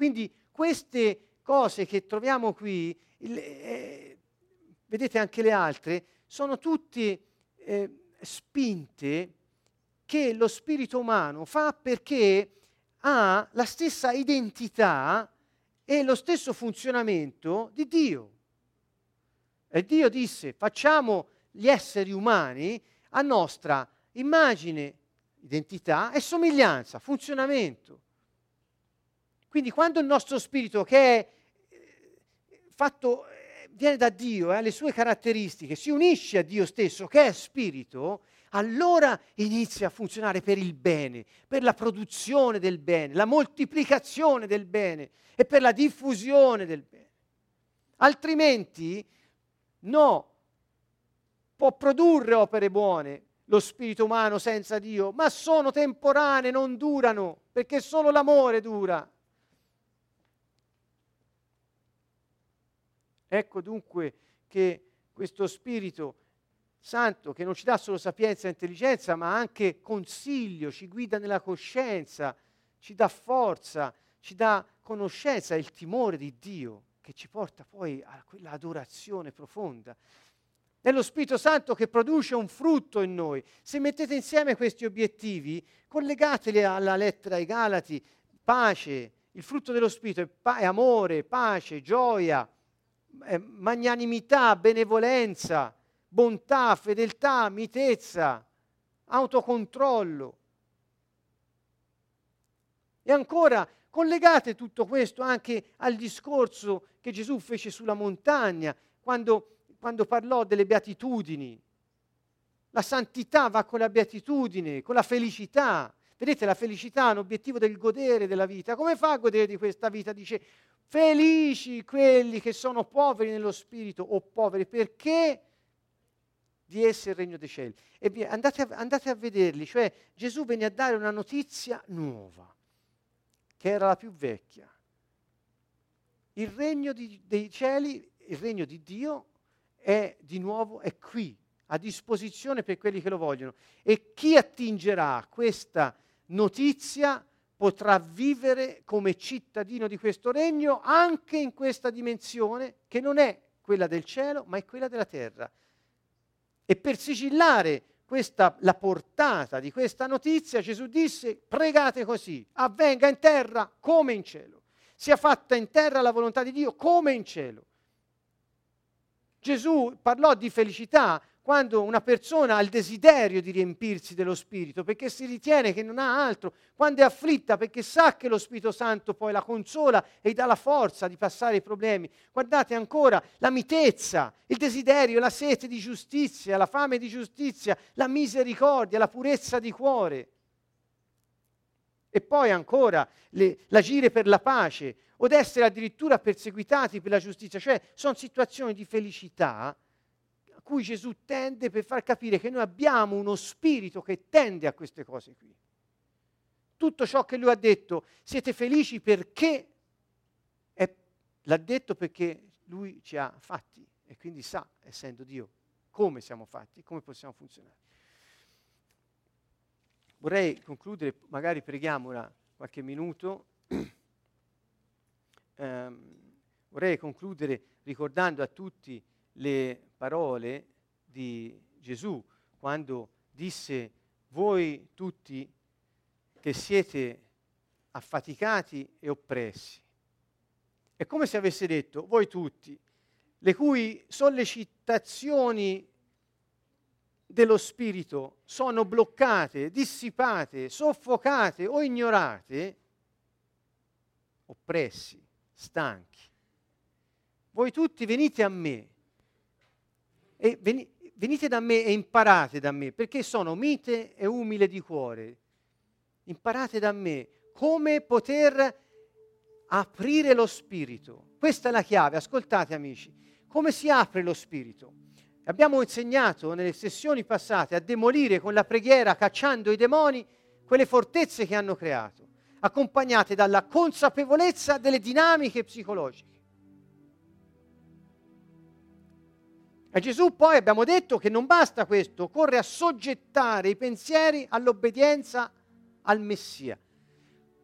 quindi queste cose che troviamo qui, eh, vedete anche le altre, sono tutte eh, spinte che lo spirito umano fa perché ha la stessa identità e lo stesso funzionamento di Dio. E Dio disse, facciamo gli esseri umani a nostra immagine, identità e somiglianza, funzionamento. Quindi quando il nostro spirito che è eh, fatto, eh, viene da Dio, ha eh, le sue caratteristiche, si unisce a Dio stesso, che è spirito, allora inizia a funzionare per il bene, per la produzione del bene, la moltiplicazione del bene e per la diffusione del bene. Altrimenti no, può produrre opere buone lo spirito umano senza Dio, ma sono temporanee, non durano, perché solo l'amore dura. Ecco dunque che questo Spirito Santo, che non ci dà solo sapienza e intelligenza, ma anche consiglio, ci guida nella coscienza, ci dà forza, ci dà conoscenza il timore di Dio che ci porta poi a quella adorazione profonda. È lo Spirito Santo che produce un frutto in noi. Se mettete insieme questi obiettivi, collegateli alla lettera ai Galati, pace, il frutto dello Spirito è, pa- è amore, pace, gioia, è magnanimità, benevolenza, bontà, fedeltà, mitezza, autocontrollo. E ancora collegate tutto questo anche al discorso che Gesù fece sulla montagna, quando, quando parlò delle beatitudini. La santità va con la beatitudine, con la felicità. Vedete, la felicità è un obiettivo del godere della vita. Come fa a godere di questa vita? Dice, felici quelli che sono poveri nello spirito o poveri, perché di esse il regno dei cieli. E via, andate, a, andate a vederli, cioè Gesù venne a dare una notizia nuova, che era la più vecchia. Il regno di, dei cieli, il regno di Dio è di nuovo, è qui, a disposizione per quelli che lo vogliono. E chi attingerà questa notizia potrà vivere come cittadino di questo regno anche in questa dimensione che non è quella del cielo, ma è quella della terra. E per sigillare questa, la portata di questa notizia, Gesù disse, pregate così, avvenga in terra come in cielo. Sia fatta in terra la volontà di Dio come in cielo. Gesù parlò di felicità quando una persona ha il desiderio di riempirsi dello Spirito, perché si ritiene che non ha altro, quando è afflitta perché sa che lo Spirito Santo poi la consola e dà la forza di passare i problemi. Guardate ancora la mitezza, il desiderio, la sete di giustizia, la fame di giustizia, la misericordia, la purezza di cuore. E poi ancora le, l'agire per la pace o essere addirittura perseguitati per la giustizia, cioè sono situazioni di felicità cui Gesù tende per far capire che noi abbiamo uno spirito che tende a queste cose qui. Tutto ciò che lui ha detto, siete felici perché è, l'ha detto perché lui ci ha fatti e quindi sa, essendo Dio, come siamo fatti, come possiamo funzionare. Vorrei concludere, magari preghiamo ora qualche minuto. Eh, vorrei concludere ricordando a tutti le parole di Gesù quando disse voi tutti che siete affaticati e oppressi. È come se avesse detto voi tutti, le cui sollecitazioni dello spirito sono bloccate, dissipate, soffocate o ignorate, oppressi, stanchi. Voi tutti venite a me e venite da me e imparate da me, perché sono mite e umile di cuore. Imparate da me come poter aprire lo spirito. Questa è la chiave, ascoltate amici, come si apre lo spirito? Abbiamo insegnato nelle sessioni passate a demolire con la preghiera, cacciando i demoni, quelle fortezze che hanno creato, accompagnate dalla consapevolezza delle dinamiche psicologiche. A Gesù poi abbiamo detto che non basta questo, occorre assoggettare i pensieri all'obbedienza al Messia.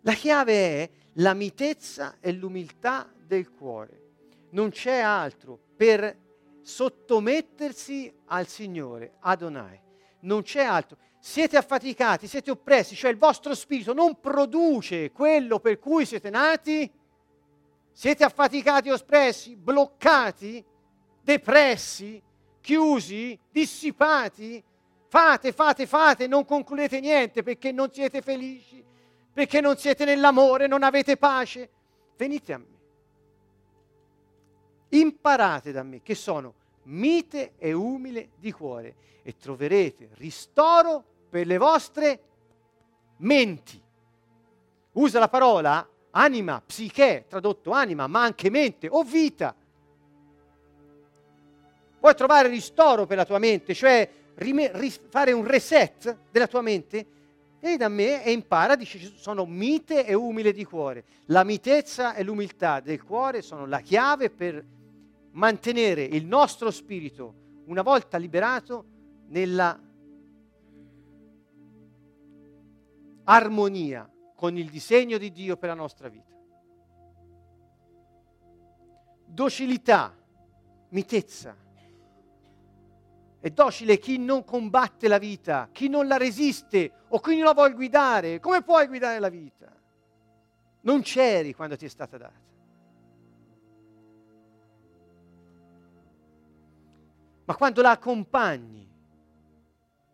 La chiave è la mitezza e l'umiltà del cuore. Non c'è altro per sottomettersi al Signore, Adonai. non c'è altro. Siete affaticati, siete oppressi, cioè il vostro spirito non produce quello per cui siete nati. Siete affaticati, oppressi, bloccati, depressi, chiusi, dissipati. Fate, fate, fate, non concludete niente perché non siete felici, perché non siete nell'amore, non avete pace. Venite a me. Imparate da me che sono mite e umile di cuore e troverete ristoro per le vostre menti. Usa la parola anima, psiche, tradotto anima, ma anche mente o vita. Puoi trovare ristoro per la tua mente, cioè rime, ris, fare un reset della tua mente? Vieni da me e impara, dice, sono mite e umile di cuore. La mitezza e l'umiltà del cuore sono la chiave per mantenere il nostro spirito, una volta liberato, nella armonia con il disegno di Dio per la nostra vita. Docilità, mitezza. È docile chi non combatte la vita, chi non la resiste o chi non la vuole guidare. Come puoi guidare la vita? Non c'eri quando ti è stata data. Ma quando la accompagni,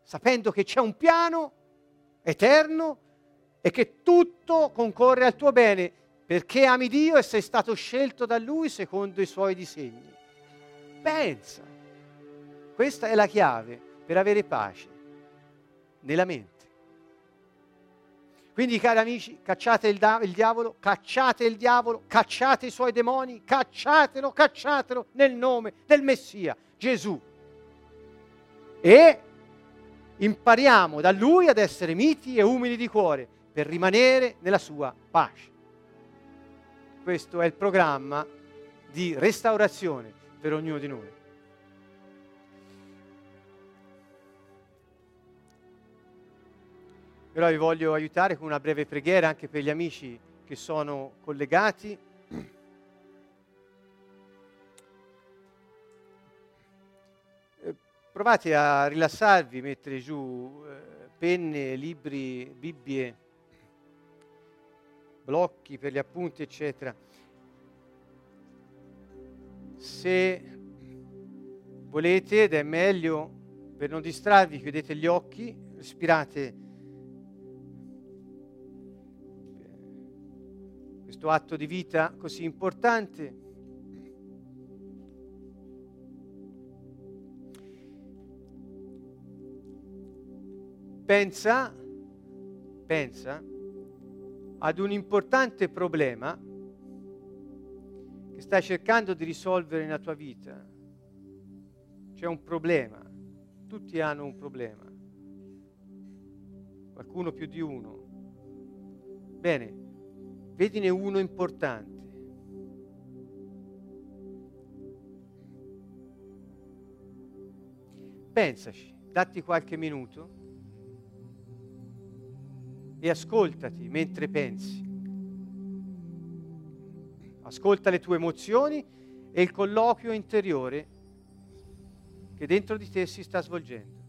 sapendo che c'è un piano eterno e che tutto concorre al tuo bene, perché ami Dio e sei stato scelto da Lui secondo i suoi disegni. Pensa, questa è la chiave per avere pace nella mente. Quindi, cari amici, cacciate il, da- il, diavolo, cacciate il diavolo, cacciate i suoi demoni, cacciatelo, cacciatelo nel nome del Messia, Gesù. E impariamo da lui ad essere miti e umili di cuore per rimanere nella sua pace. Questo è il programma di restaurazione per ognuno di noi. Però vi voglio aiutare con una breve preghiera anche per gli amici che sono collegati. Eh, provate a rilassarvi, mettere giù eh, penne, libri, Bibbie, blocchi per gli appunti, eccetera. Se volete, ed è meglio, per non distrarvi, chiudete gli occhi, respirate questo atto di vita così importante. Pensa, pensa ad un importante problema che stai cercando di risolvere nella tua vita. C'è un problema, tutti hanno un problema, qualcuno più di uno. Bene, vedine uno importante. Pensaci, datti qualche minuto e ascoltati mentre pensi. Ascolta le tue emozioni e il colloquio interiore che dentro di te si sta svolgendo.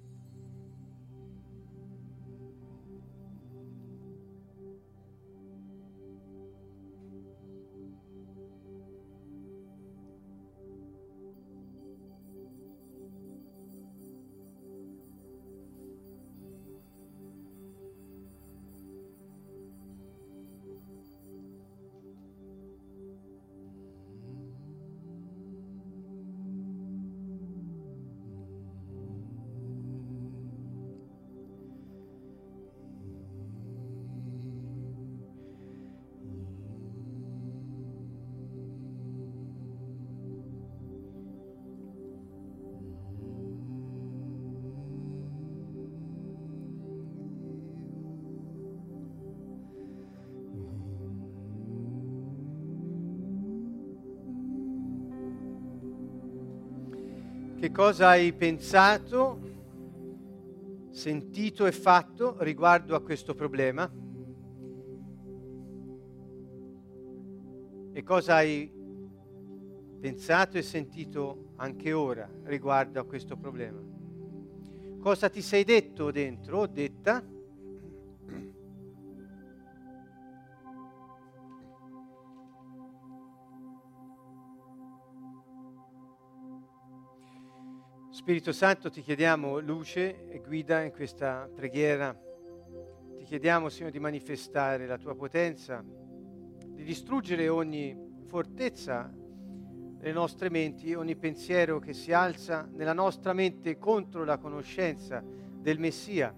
Cosa hai pensato, sentito e fatto riguardo a questo problema? E cosa hai pensato e sentito anche ora riguardo a questo problema? Cosa ti sei detto dentro o detta? Spirito Santo, ti chiediamo luce e guida in questa preghiera. Ti chiediamo, Signore, di manifestare la tua potenza, di distruggere ogni fortezza nelle nostre menti, ogni pensiero che si alza nella nostra mente contro la conoscenza del Messia.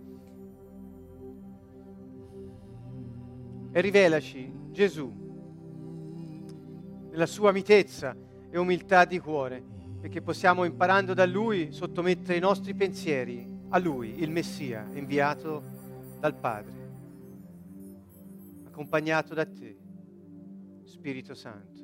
E rivelaci Gesù nella sua mitezza e umiltà di cuore perché possiamo imparando da Lui sottomettere i nostri pensieri a Lui, il Messia, inviato dal Padre, accompagnato da te, Spirito Santo.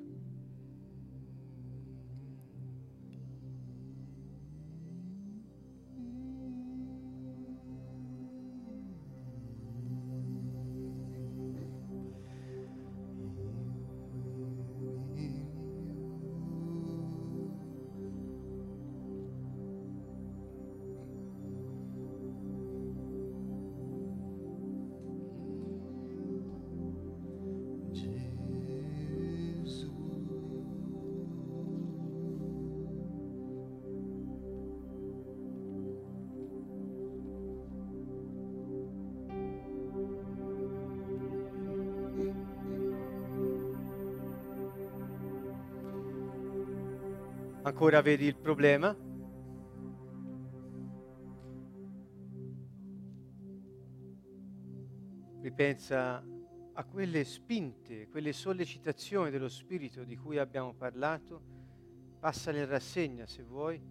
Ancora vedi il problema? Ripensa a quelle spinte, quelle sollecitazioni dello Spirito di cui abbiamo parlato, passale in rassegna se vuoi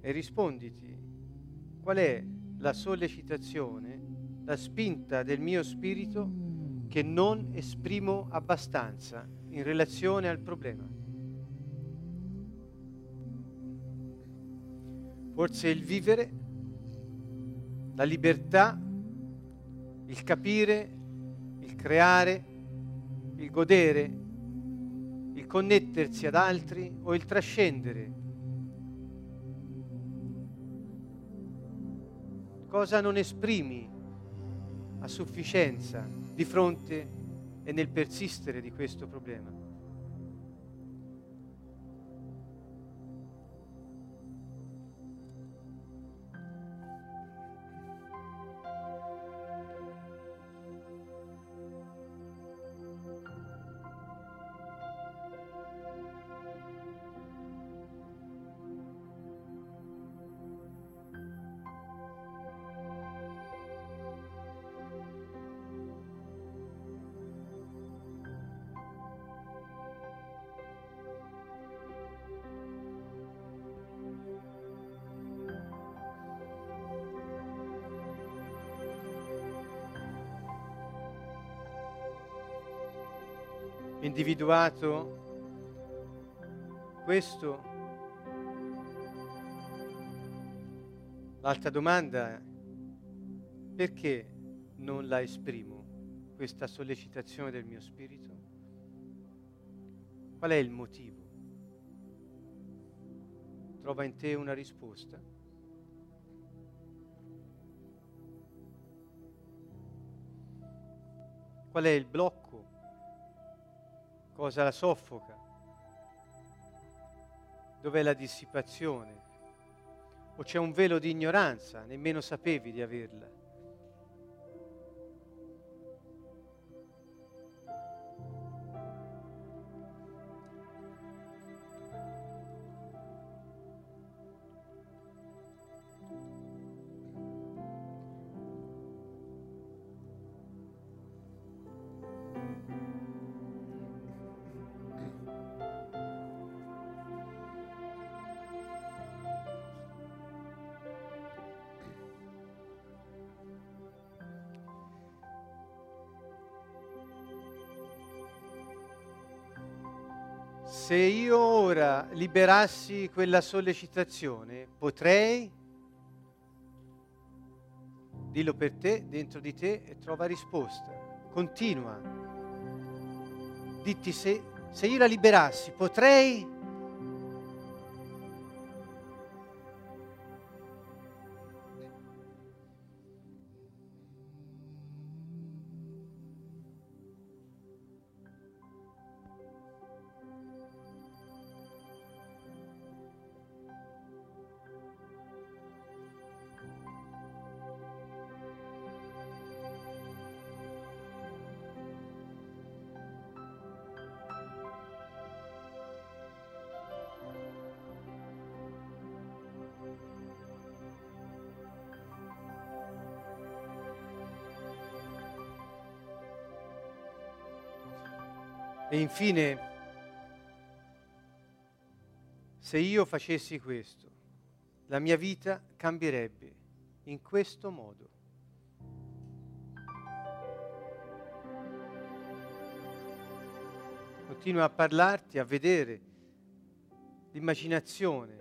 e risponditi. Qual è la sollecitazione, la spinta del mio spirito che non esprimo abbastanza in relazione al problema. Forse il vivere, la libertà, il capire, il creare, il godere, il connettersi ad altri o il trascendere. Cosa non esprimi a sufficienza di fronte a e nel persistere di questo problema. Individuato questo, l'altra domanda è perché non la esprimo, questa sollecitazione del mio spirito? Qual è il motivo? Trova in te una risposta? Qual è il blocco cosa la soffoca, dov'è la dissipazione, o c'è un velo di ignoranza, nemmeno sapevi di averla. Liberassi quella sollecitazione, potrei, dillo per te, dentro di te e trova risposta. Continua. Ditti se, se io la liberassi, potrei... infine, se io facessi questo, la mia vita cambierebbe in questo modo. Continua a parlarti, a vedere l'immaginazione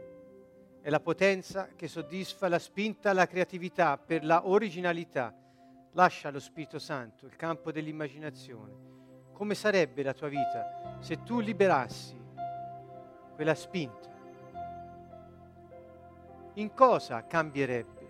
è la potenza che soddisfa la spinta alla creatività per la originalità. Lascia allo Spirito Santo il campo dell'immaginazione. Come sarebbe la tua vita se tu liberassi quella spinta? In cosa cambierebbe?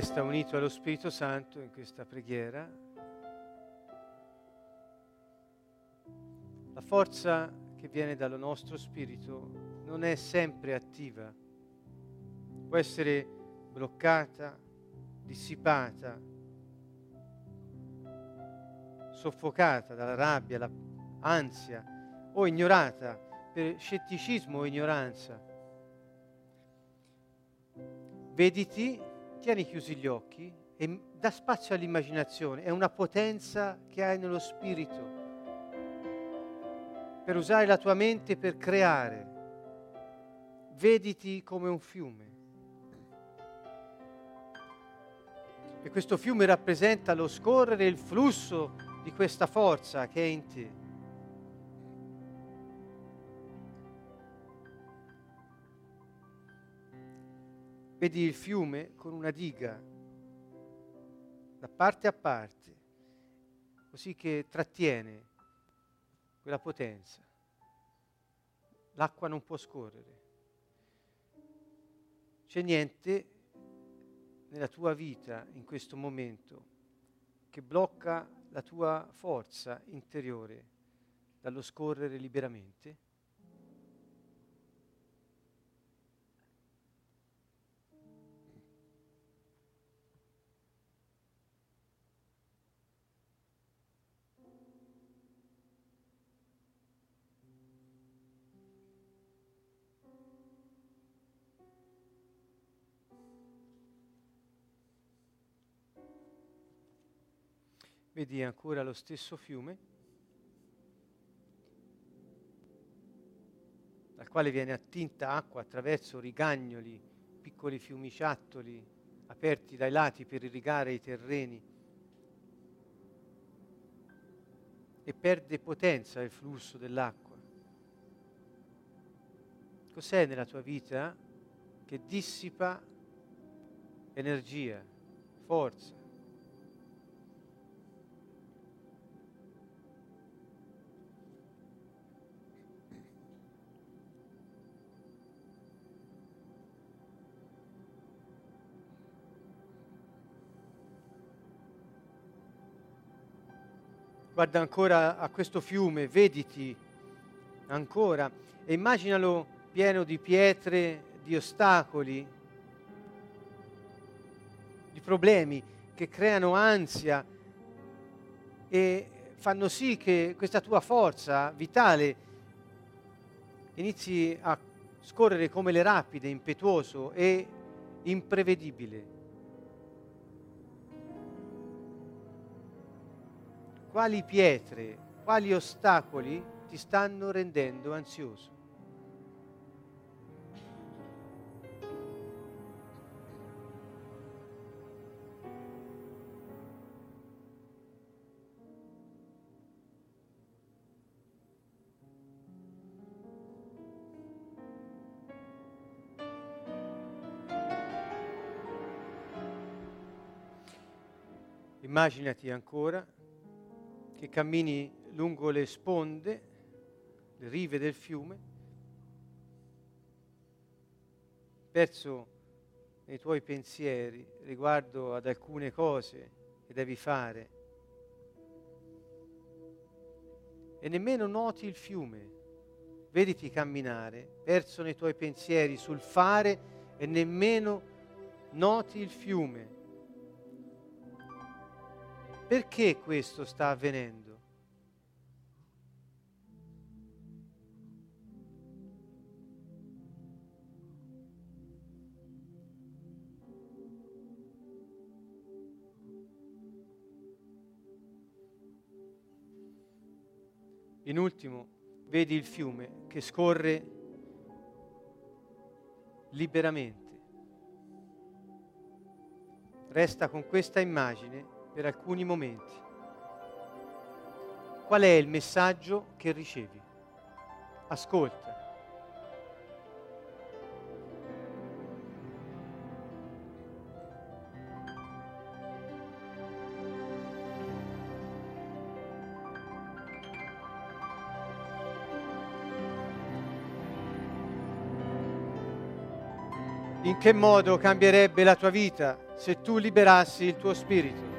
Resta unito allo Spirito Santo in questa preghiera. La forza che viene dal nostro spirito non è sempre attiva, può essere bloccata, dissipata, soffocata dalla rabbia, l'ansia o ignorata per scetticismo o ignoranza. Vediti tieni chiusi gli occhi e dà spazio all'immaginazione, è una potenza che hai nello spirito per usare la tua mente per creare. Vediti come un fiume. E questo fiume rappresenta lo scorrere, il flusso di questa forza che è in te. Vedi il fiume con una diga da parte a parte, così che trattiene quella potenza. L'acqua non può scorrere. C'è niente nella tua vita in questo momento che blocca la tua forza interiore dallo scorrere liberamente? Vedi ancora lo stesso fiume, dal quale viene attinta acqua attraverso rigagnoli, piccoli fiumiciattoli aperti dai lati per irrigare i terreni e perde potenza il flusso dell'acqua. Cos'è nella tua vita che dissipa energia, forza? Guarda ancora a questo fiume, vediti ancora e immaginalo pieno di pietre, di ostacoli, di problemi che creano ansia e fanno sì che questa tua forza vitale inizi a scorrere come le rapide, impetuoso e imprevedibile. quali pietre, quali ostacoli ti stanno rendendo ansioso. Immaginati ancora che cammini lungo le sponde, le rive del fiume, perso nei tuoi pensieri riguardo ad alcune cose che devi fare e nemmeno noti il fiume. Vediti camminare, perso nei tuoi pensieri sul fare e nemmeno noti il fiume. Perché questo sta avvenendo? In ultimo, vedi il fiume che scorre liberamente. Resta con questa immagine per alcuni momenti. Qual è il messaggio che ricevi? Ascolta. In che modo cambierebbe la tua vita se tu liberassi il tuo spirito?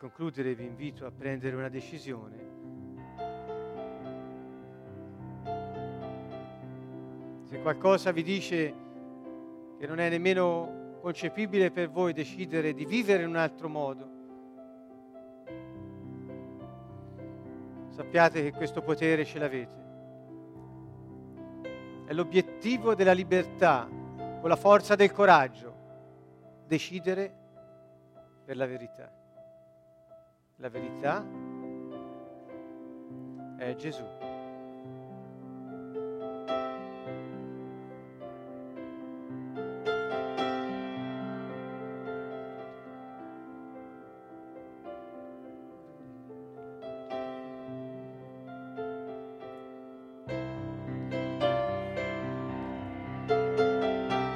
Concludere vi invito a prendere una decisione. Se qualcosa vi dice che non è nemmeno concepibile per voi decidere di vivere in un altro modo, sappiate che questo potere ce l'avete. È l'obiettivo della libertà, con la forza del coraggio, decidere per la verità. La verità è Gesù.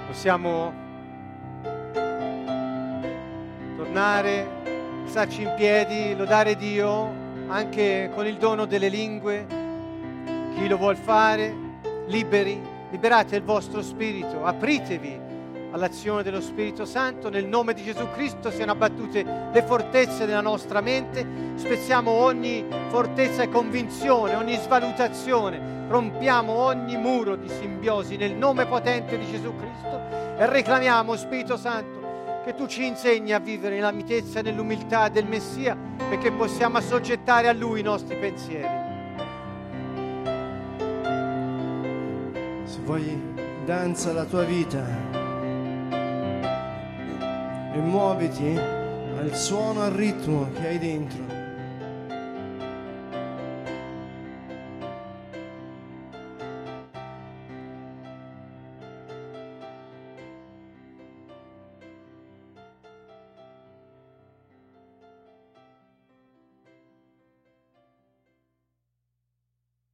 Possiamo tornare alzarci in piedi, lodare Dio anche con il dono delle lingue. Chi lo vuol fare, liberi, liberate il vostro spirito, apritevi all'azione dello Spirito Santo. Nel nome di Gesù Cristo siano abbattute le fortezze della nostra mente, spezziamo ogni fortezza e convinzione, ogni svalutazione, rompiamo ogni muro di simbiosi nel nome potente di Gesù Cristo e reclamiamo Spirito Santo che tu ci insegni a vivere nella mitezza e nell'umiltà del Messia perché possiamo assoggettare a Lui i nostri pensieri. Se vuoi danza la tua vita e muoviti al suono, al ritmo che hai dentro.